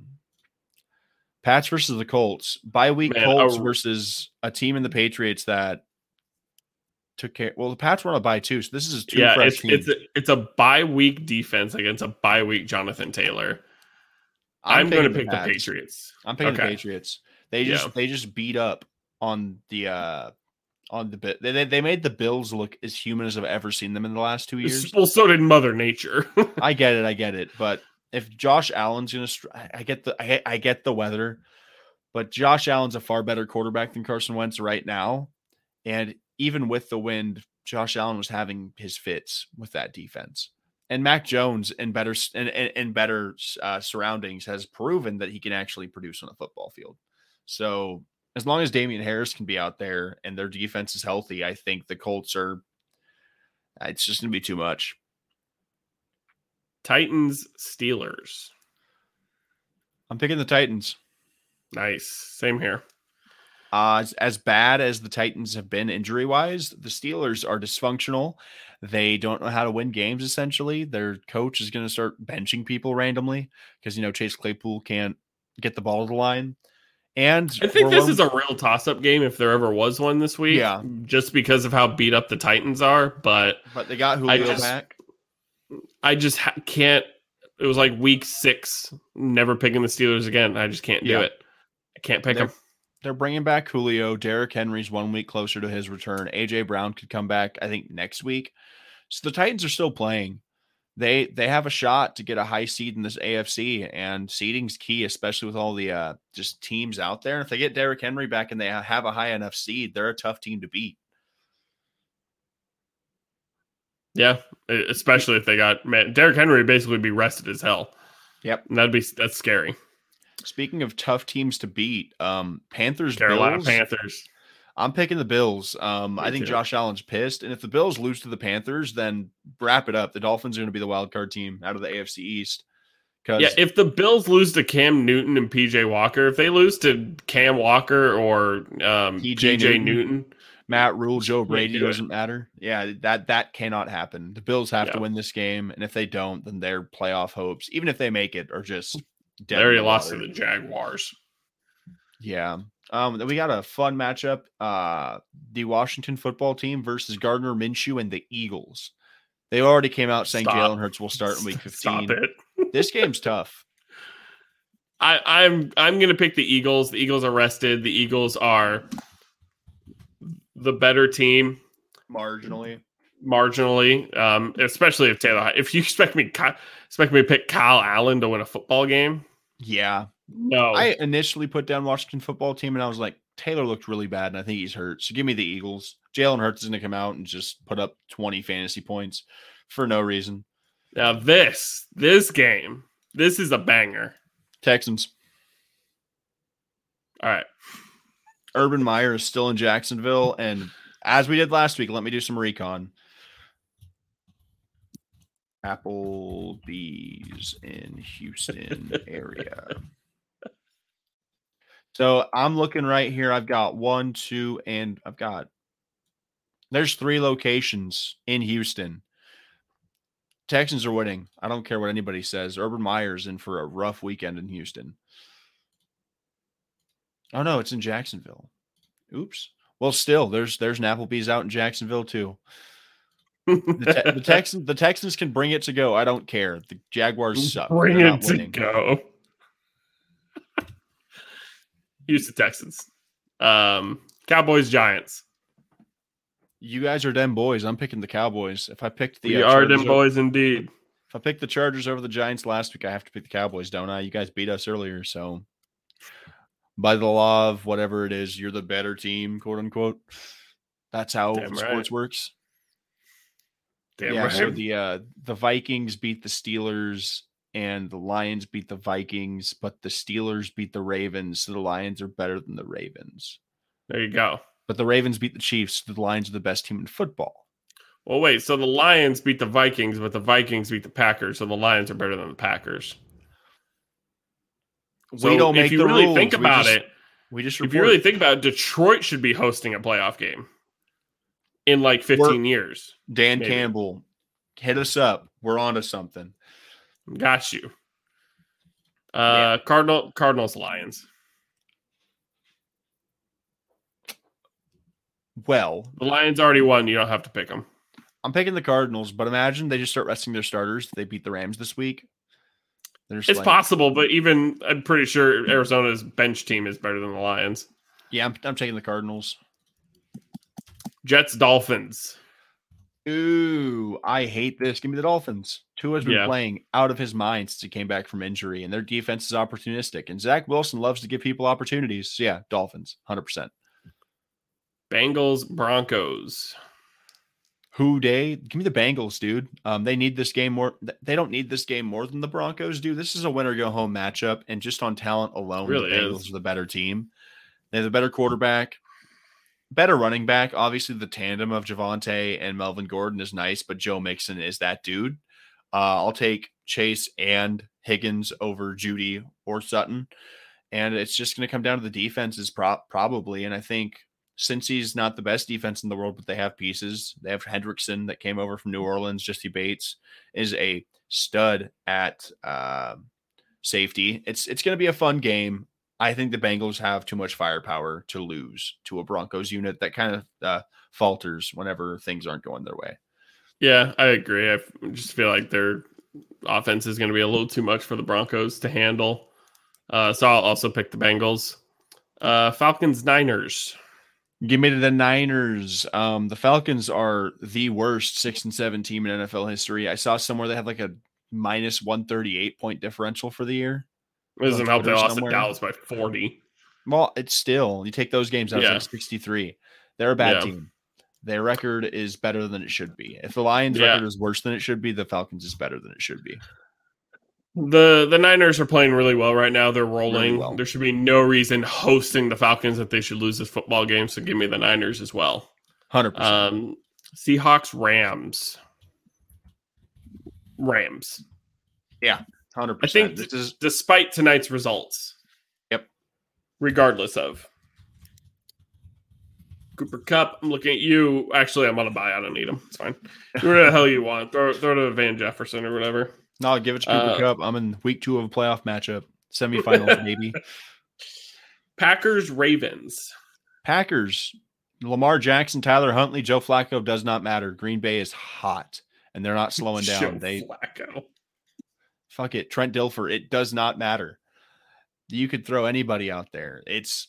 Pats versus the Colts. Bye week Man, Colts a- versus a team in the Patriots that took care. Well, the Pats were on a bye too, so this is two yeah, fresh it's teams. it's a, it's a bye week defense against a bye week Jonathan Taylor. I'm, going to pick the, Pats. Patriots. I'm picking the Patriots. They just Yeah. they just beat up on the uh on the bit. They, they they made the Bills look as human as I've ever seen them in the last two years. Well, so did Mother Nature. <laughs> I get it, I get it. But if Josh Allen's gonna, I get the I, I get the weather, but Josh Allen's a far better quarterback than Carson Wentz right now. And even with the wind, Josh Allen was having his fits with that defense. And Mac Jones in better s- in, in, in better uh, surroundings has proven that he can actually produce on the football field. So as long as Damien Harris can be out there and their defense is healthy, I think the Colts are. It's just gonna be too much. Titans Steelers. I'm picking the Titans. Nice. Same here. Uh, as, as bad as the Titans have been injury wise, the Steelers are dysfunctional. They don't know how to win games. Essentially, their coach is going to start benching people randomly because you know Chase Claypool can't get the ball to the line. And I think this one- is a real toss-up game if there ever was one this week. Yeah. Just because of how beat up the Titans are, but but they got Julio just- back. I just ha- can't. It was like week six. Never picking the Steelers again. I just can't do Yeah. it. I can't pick They're- them. They're bringing back Julio. Derrick Henry's one week closer to his return. AJ Brown could come back, I think, next week. So the Titans are still playing. they they have a shot to get a high seed in this AFC, and seeding's key, especially with all the uh, just teams out there. If they get Derrick Henry back and they have a high enough seed, they're a tough team to beat. Yeah, especially if they got man, Derrick Henry basically be rested as hell. Yep, and that'd be that's scary. Speaking of tough teams to beat, um, Panthers, Carolina Bills, Panthers. I'm picking the Bills. Um, I think too. Josh Allen's pissed, and if the Bills lose to the Panthers, then wrap it up. The Dolphins are going to be the wild card team out of the AFC East. Yeah, if the Bills lose to Cam Newton and PJ Walker, if they lose to Cam Walker or um, PJ Newton, Newton, Matt Rhule, Joe Brady doesn't matter. Yeah, that that cannot happen. The Bills have yeah. to win this game, and if they don't, then their playoff hopes, even if they make it, are just they lost to the Jaguars. Yeah. Um, we got a fun matchup. Uh, the Washington football team versus Gardner Minshew and the Eagles. They already came out saying Jalen Hurts will start in week <laughs> 15. Stop it. <laughs> this game's tough. I, I'm I'm gonna pick the Eagles. The Eagles are rested. The Eagles are the better team. Marginally. Marginally. Um, especially if Taylor if you <laughs> expect me expect me to pick Kyle Allen to win a football game. Yeah. No. I initially put down Washington football team and I was like, Taylor looked really bad and I think he's hurt. So give me the Eagles. Jalen Hurts is going to come out and just put up 20 fantasy points for no reason. Now, this, this game, this is a banger. Texans. All right. Urban Meyer is still in Jacksonville. And as we did last week, let me do some recon. Applebee's in Houston area. <laughs> So I'm looking right here. I've got one, two, and I've got there's three locations in Houston. Texans are winning. I don't care what anybody says. Urban Meyer's in for a rough weekend in Houston. Oh no, it's in Jacksonville. Oops. Well, still, there's there's an Applebee's out in Jacksonville too. The, te- the, <laughs> Texans the Texans can bring it to go. I don't care. The Jaguars suck. Bring it to go. <laughs> Houston Texans. Um, Cowboys Giants. You guys are them boys. I'm picking the Cowboys. If I picked the we uh, are them boys indeed. If I picked the Chargers over the Giants last week, I have to pick the Cowboys, don't I? You guys beat us earlier, so by the law of whatever it is, you're the better team, quote unquote. That's how Damn sports right. works. Damn yeah, right. so the uh the Vikings beat the Steelers and the Lions beat the Vikings, but the Steelers beat the Ravens, so the Lions are better than the Ravens. There you go. But the Ravens beat the Chiefs, so the Lions are the best team in football. Well, wait, so the Lions beat the Vikings, but the Vikings beat the Packers, so the Lions are better than the Packers. So we don't if you really rules. think about just, it, we just if you really think about it, Detroit should be hosting a playoff game in like 15 We're, years. Dan maybe. Campbell, hit us up. We're on to something. Got you. Uh, yeah. Cardinal Cardinals Lions. Well, the Lions already won. You don't have to pick them. I'm picking the Cardinals, but imagine they just start resting their starters. They beat the Rams this week. It's like, possible, but even I'm pretty sure Arizona's bench team is better than the Lions. Yeah, I'm, I'm taking the Cardinals. Jets Dolphins. Ooh, I hate this. Give me the Dolphins. Tua's been yeah. playing out of his mind since he came back from injury, and their defense is opportunistic. And Zach Wilson loves to give people opportunities. So yeah, Dolphins, hundred percent. Bengals Broncos. Who day? Give me the Bengals, dude. Um, they need this game more. They don't need this game more than the Broncos do. This is a winner go home matchup, and just on talent alone, really the Bengals is. are the better team. They have a better quarterback better running back. Obviously, the tandem of Javonte and Melvin Gordon is nice, but Joe Mixon is that dude. Uh, I'll take Chase and Higgins over Jeudy or Sutton. And it's just going to come down to the defenses, pro- probably. And I think since he's not the best defense in the world, but they have pieces, they have Hendrickson that came over from New Orleans. Jessie Bates is a stud at uh, safety. It's it's going to be a fun game. I think the Bengals have too much firepower to lose to a Broncos unit that kind of uh, falters whenever things aren't going their way. Yeah, I agree. I just feel like their offense is going to be a little too much for the Broncos to handle. Uh, so I'll also pick the Bengals. Uh, Falcons Niners. Give me the Niners. Um, the Falcons are the worst six and seven team in NFL history. I saw somewhere they had like a minus one thirty eight point differential for the year. It doesn't help they lost to Dallas by forty. Well, it's still you take those games out Yeah. like sixty three. They're a bad Yeah. team. Their record is better than it should be. If the Lions' Yeah. record is worse than it should be, the Falcons is better than it should be. The the Niners are playing really well right now. They're rolling. well. There should be no reason hosting the Falcons that they should lose this football game. So give me the Niners as well. Hundred percent. Um, Seahawks Rams. Rams. Hundred I think. This is despite tonight's results. Yep. Regardless of Cooper Kupp, I'm looking at you. Actually, I'm on a buy. I don't need him. It's fine. Do whatever the hell you want. Throw throw to Van Jefferson or whatever. no. Give it to Cooper Uh, Kupp. I'm in week two of a playoff matchup, semifinals <laughs> maybe. Packers Ravens. Packers, Lamar Jackson, Tyler Huntley, Joe Flacco does not matter. Green Bay is hot, and they're not slowing <laughs> down. Joe they Flacco. Fuck it. Trent Dilfer, it does not matter. You could throw anybody out there. It's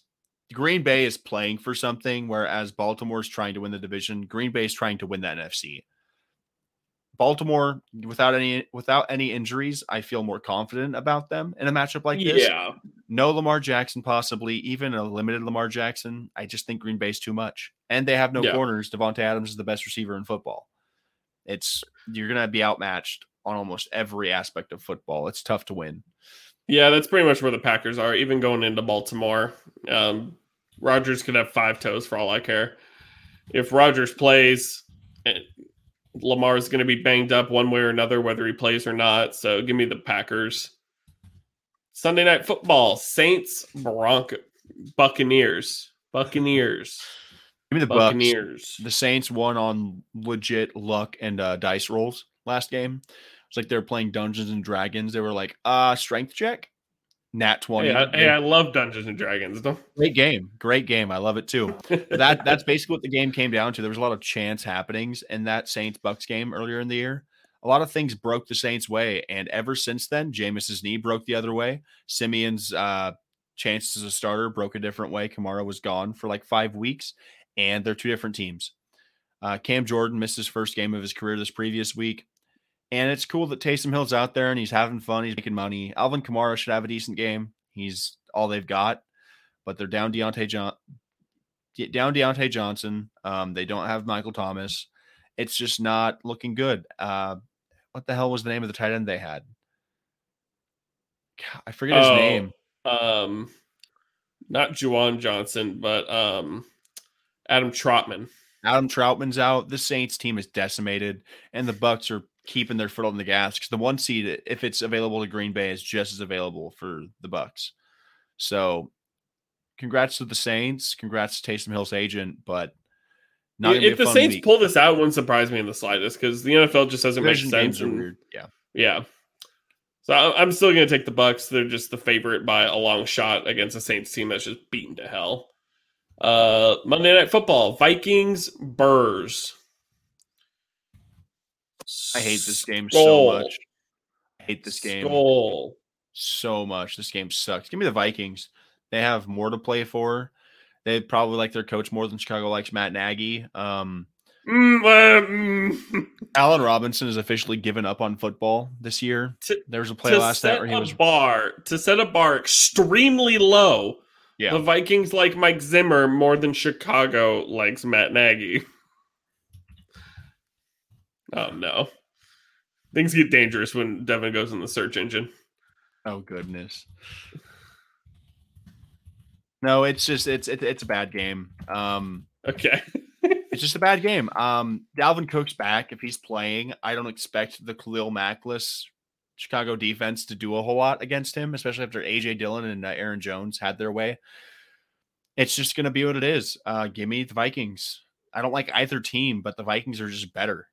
Green Bay is playing for something, whereas Baltimore's trying to win the division. Green Bay is trying to win that NFC. Baltimore, without any without any injuries, I feel more confident about them in a matchup like this. yeah. No Lamar Jackson, possibly even a limited Lamar Jackson. I just think Green Bay's too much, and they have no Yeah. corners. Davante Adams is the best receiver in football. It's you're gonna be outmatched on almost every aspect of football. It's tough to win. Yeah, that's pretty much where the Packers are, even going into Baltimore. Um, Rodgers could have five toes for all I care. If Rodgers plays, Lamar is going to be banged up one way or another, whether he plays or not. So give me the Packers. Sunday night football: Saints, Bronco, Buccaneers, Buccaneers, Give me the Bucs. Buccaneers. The Saints won on legit luck and uh, dice rolls last game. It's like they're playing Dungeons and Dragons. They were like, uh, strength check, nat twenty. Hey, I, hey, I love Dungeons and Dragons. Don't Great game, great game. I love it too. <laughs> that that's basically what the game came down to. There was a lot of chance happenings in that Saints Bucs game earlier in the year. A lot of things broke the Saints' way, and ever since then, Jameis's knee broke the other way. Siemian's uh, chances as a starter broke a different way. Kamara was gone for like five weeks, and they're two different teams. Uh, Cam Jordan missed his first game of his career this previous week, and it's cool that Taysom Hill's out there and he's having fun. He's making money. Alvin Kamara should have a decent game. He's all they've got, but they're down Deontay John, down Deontay Johnson. Um, they don't have Michael Thomas. It's just not looking good. Uh, what the hell was the name of the tight end they had? God, I forget his Oh, name. Um, not Juwan Johnson, but um, Adam Trautman. Adam Trautman's out. The Saints team is decimated, and the Bucs are keeping their foot on the gas because the one seed, if it's available to Green Bay, is just as available for the Bucs. So, congrats to the Saints. Congrats to Taysom Hill's agent, but not if the Saints week. pull this out, wouldn't surprise me in the slightest because the NFL just doesn't make sense. and-. Yeah, Yeah. So I'm still going to take the Bucs. They're just the favorite by a long shot against a Saints team that's just beaten to hell. Uh, Monday Night Football: Vikings, Burrs. I hate this game Skull. so much. I hate this game Skull. so much. This game sucks. Give me the Vikings. They have more to play for. They probably like their coach more than Chicago likes Matt Nagy. Um, Mm, uh, mm. <laughs> Allen Robinson has officially given up on football this year. To- There was a play last night where he a was bar to set a bar extremely low. Yeah. The Vikings like Mike Zimmer more than Chicago likes Matt Nagy. <laughs> Oh no. Things get dangerous when Devin goes in the search engine. Oh goodness. No, it's just it's it, it's a bad game. Um, Okay. <laughs> it's just a bad game. Um, Dalvin Cook's back. If he's playing, I don't expect the Khalil Mackless Chicago defense to do a whole lot against him, especially after AJ Dillon and uh, Aaron Jones had their way. It's just going to be what it is. Uh, give me the Vikings. I don't like either team, but the Vikings are just better.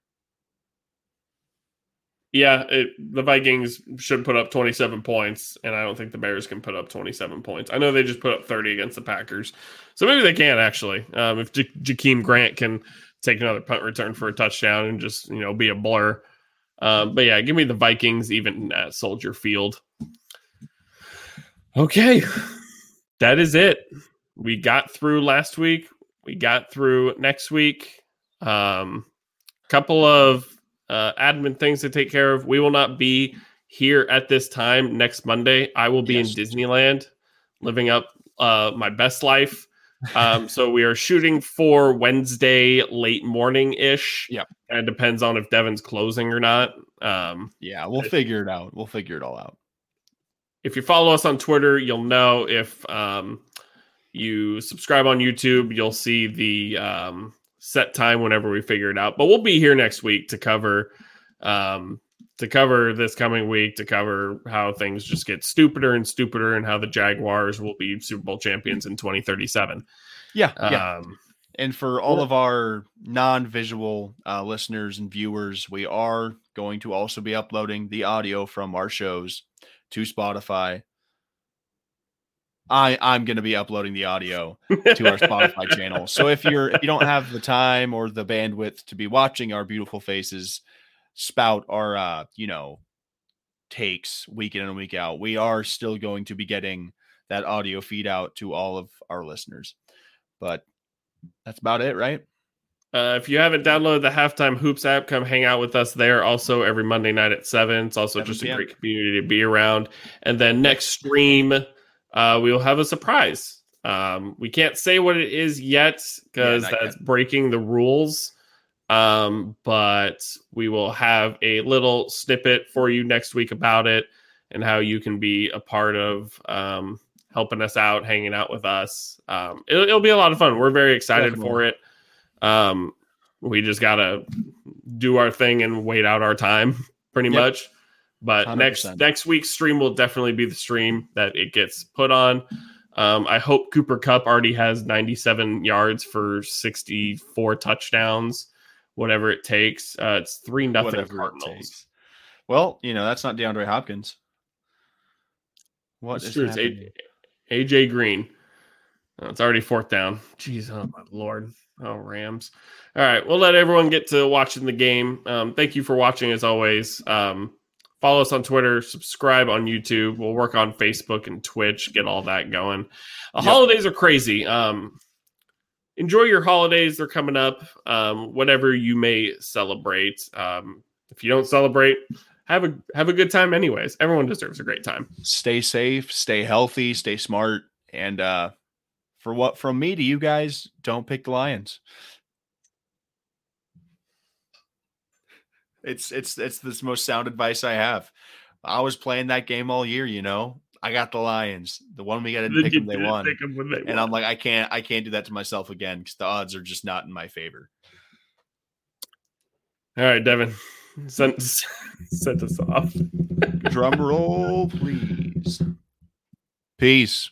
Yeah, it, the Vikings should put up 27 points, and I don't think the Bears can put up 27 points. I know they just put up 30 against the Packers, so maybe they can actually. Um, if Ja- Jakeem Grant can take another punt return for a touchdown and just you know be a blur. Um, but yeah, give me the Vikings even at Soldier Field. Okay, that is it. We got through last week. we got through next week. Um, couple of uh, admin things to take care of. We will not be here at this time next Monday. I will be yes. in Disneyland, living up uh, my best life. Um, so we are shooting for Wednesday late morning ish. Yeah, and it depends on if Devin's closing or not. Um, yeah, we'll figure it out. We'll figure it all out. If you follow us on Twitter, you'll know if um, you subscribe on YouTube, you'll see the um, set time whenever we figure it out. But we'll be here next week to cover um, to cover this coming week to cover how things just get stupider and stupider and how the Jaguars will be Super Bowl champions in 2037. Yeah, yeah. Um, and for all of our non-visual uh, listeners and viewers, we are going to also be uploading the audio from our shows to Spotify. I I'm going to be uploading the audio to our Spotify channel. So if you're if you don't have the time or the bandwidth to be watching our beautiful faces spout our uh you know takes week in and week out, we are still going to be getting that audio feed out to all of our listeners. But that's about it, right? Uh, if you haven't downloaded the halftime hoops app, come hang out with us there. Also, every Monday night at seven. It's also 7 just a great community to be around. And then next stream, uh, we will have a surprise. Um, we can't say what it is yet because yeah, that's yet. breaking the rules. Um, but we will have a little snippet for you next week about it and how you can be a part of um, helping us out, hanging out with us. Um, it'll, it'll, be a lot of fun. We're very excited Definitely. for it. Um, we just gotta do our thing and wait out our time, <laughs> pretty yep. much. But 100%. next next week's stream will definitely be the stream that it gets put on. Um, I hope Cooper Kupp already has 97 yards for 64 touchdowns, whatever it takes. Uh, it's three nothing Cardinals. Well, you know that's not DeAndre Hopkins. What is true. It's AJ Green. Oh, it's already fourth down. Jeez, oh my lord. Oh, Rams. All right. We'll let everyone get to watching the game. Um, thank you for watching as always. Um, follow us on Twitter, subscribe on YouTube. We'll work on Facebook and Twitch, get all that going. Uh, yep. Holidays are crazy. Um, enjoy your holidays. They're coming up. Um, whatever you may celebrate. Um, if you don't celebrate, have a have a good time anyways. Everyone deserves a great time. Stay safe, stay healthy, stay smart, and uh for what from me to you guys, don't pick the Lions. It's it's it's the most sound advice I have. I was playing that game all year, you know. I got the Lions. The one we got to pick them, they won. Them they and won. I'm like, I can't, I can't do that to myself again because the odds are just not in my favor. All right, Devin, send <laughs> send us off. Drum roll, please. Peace.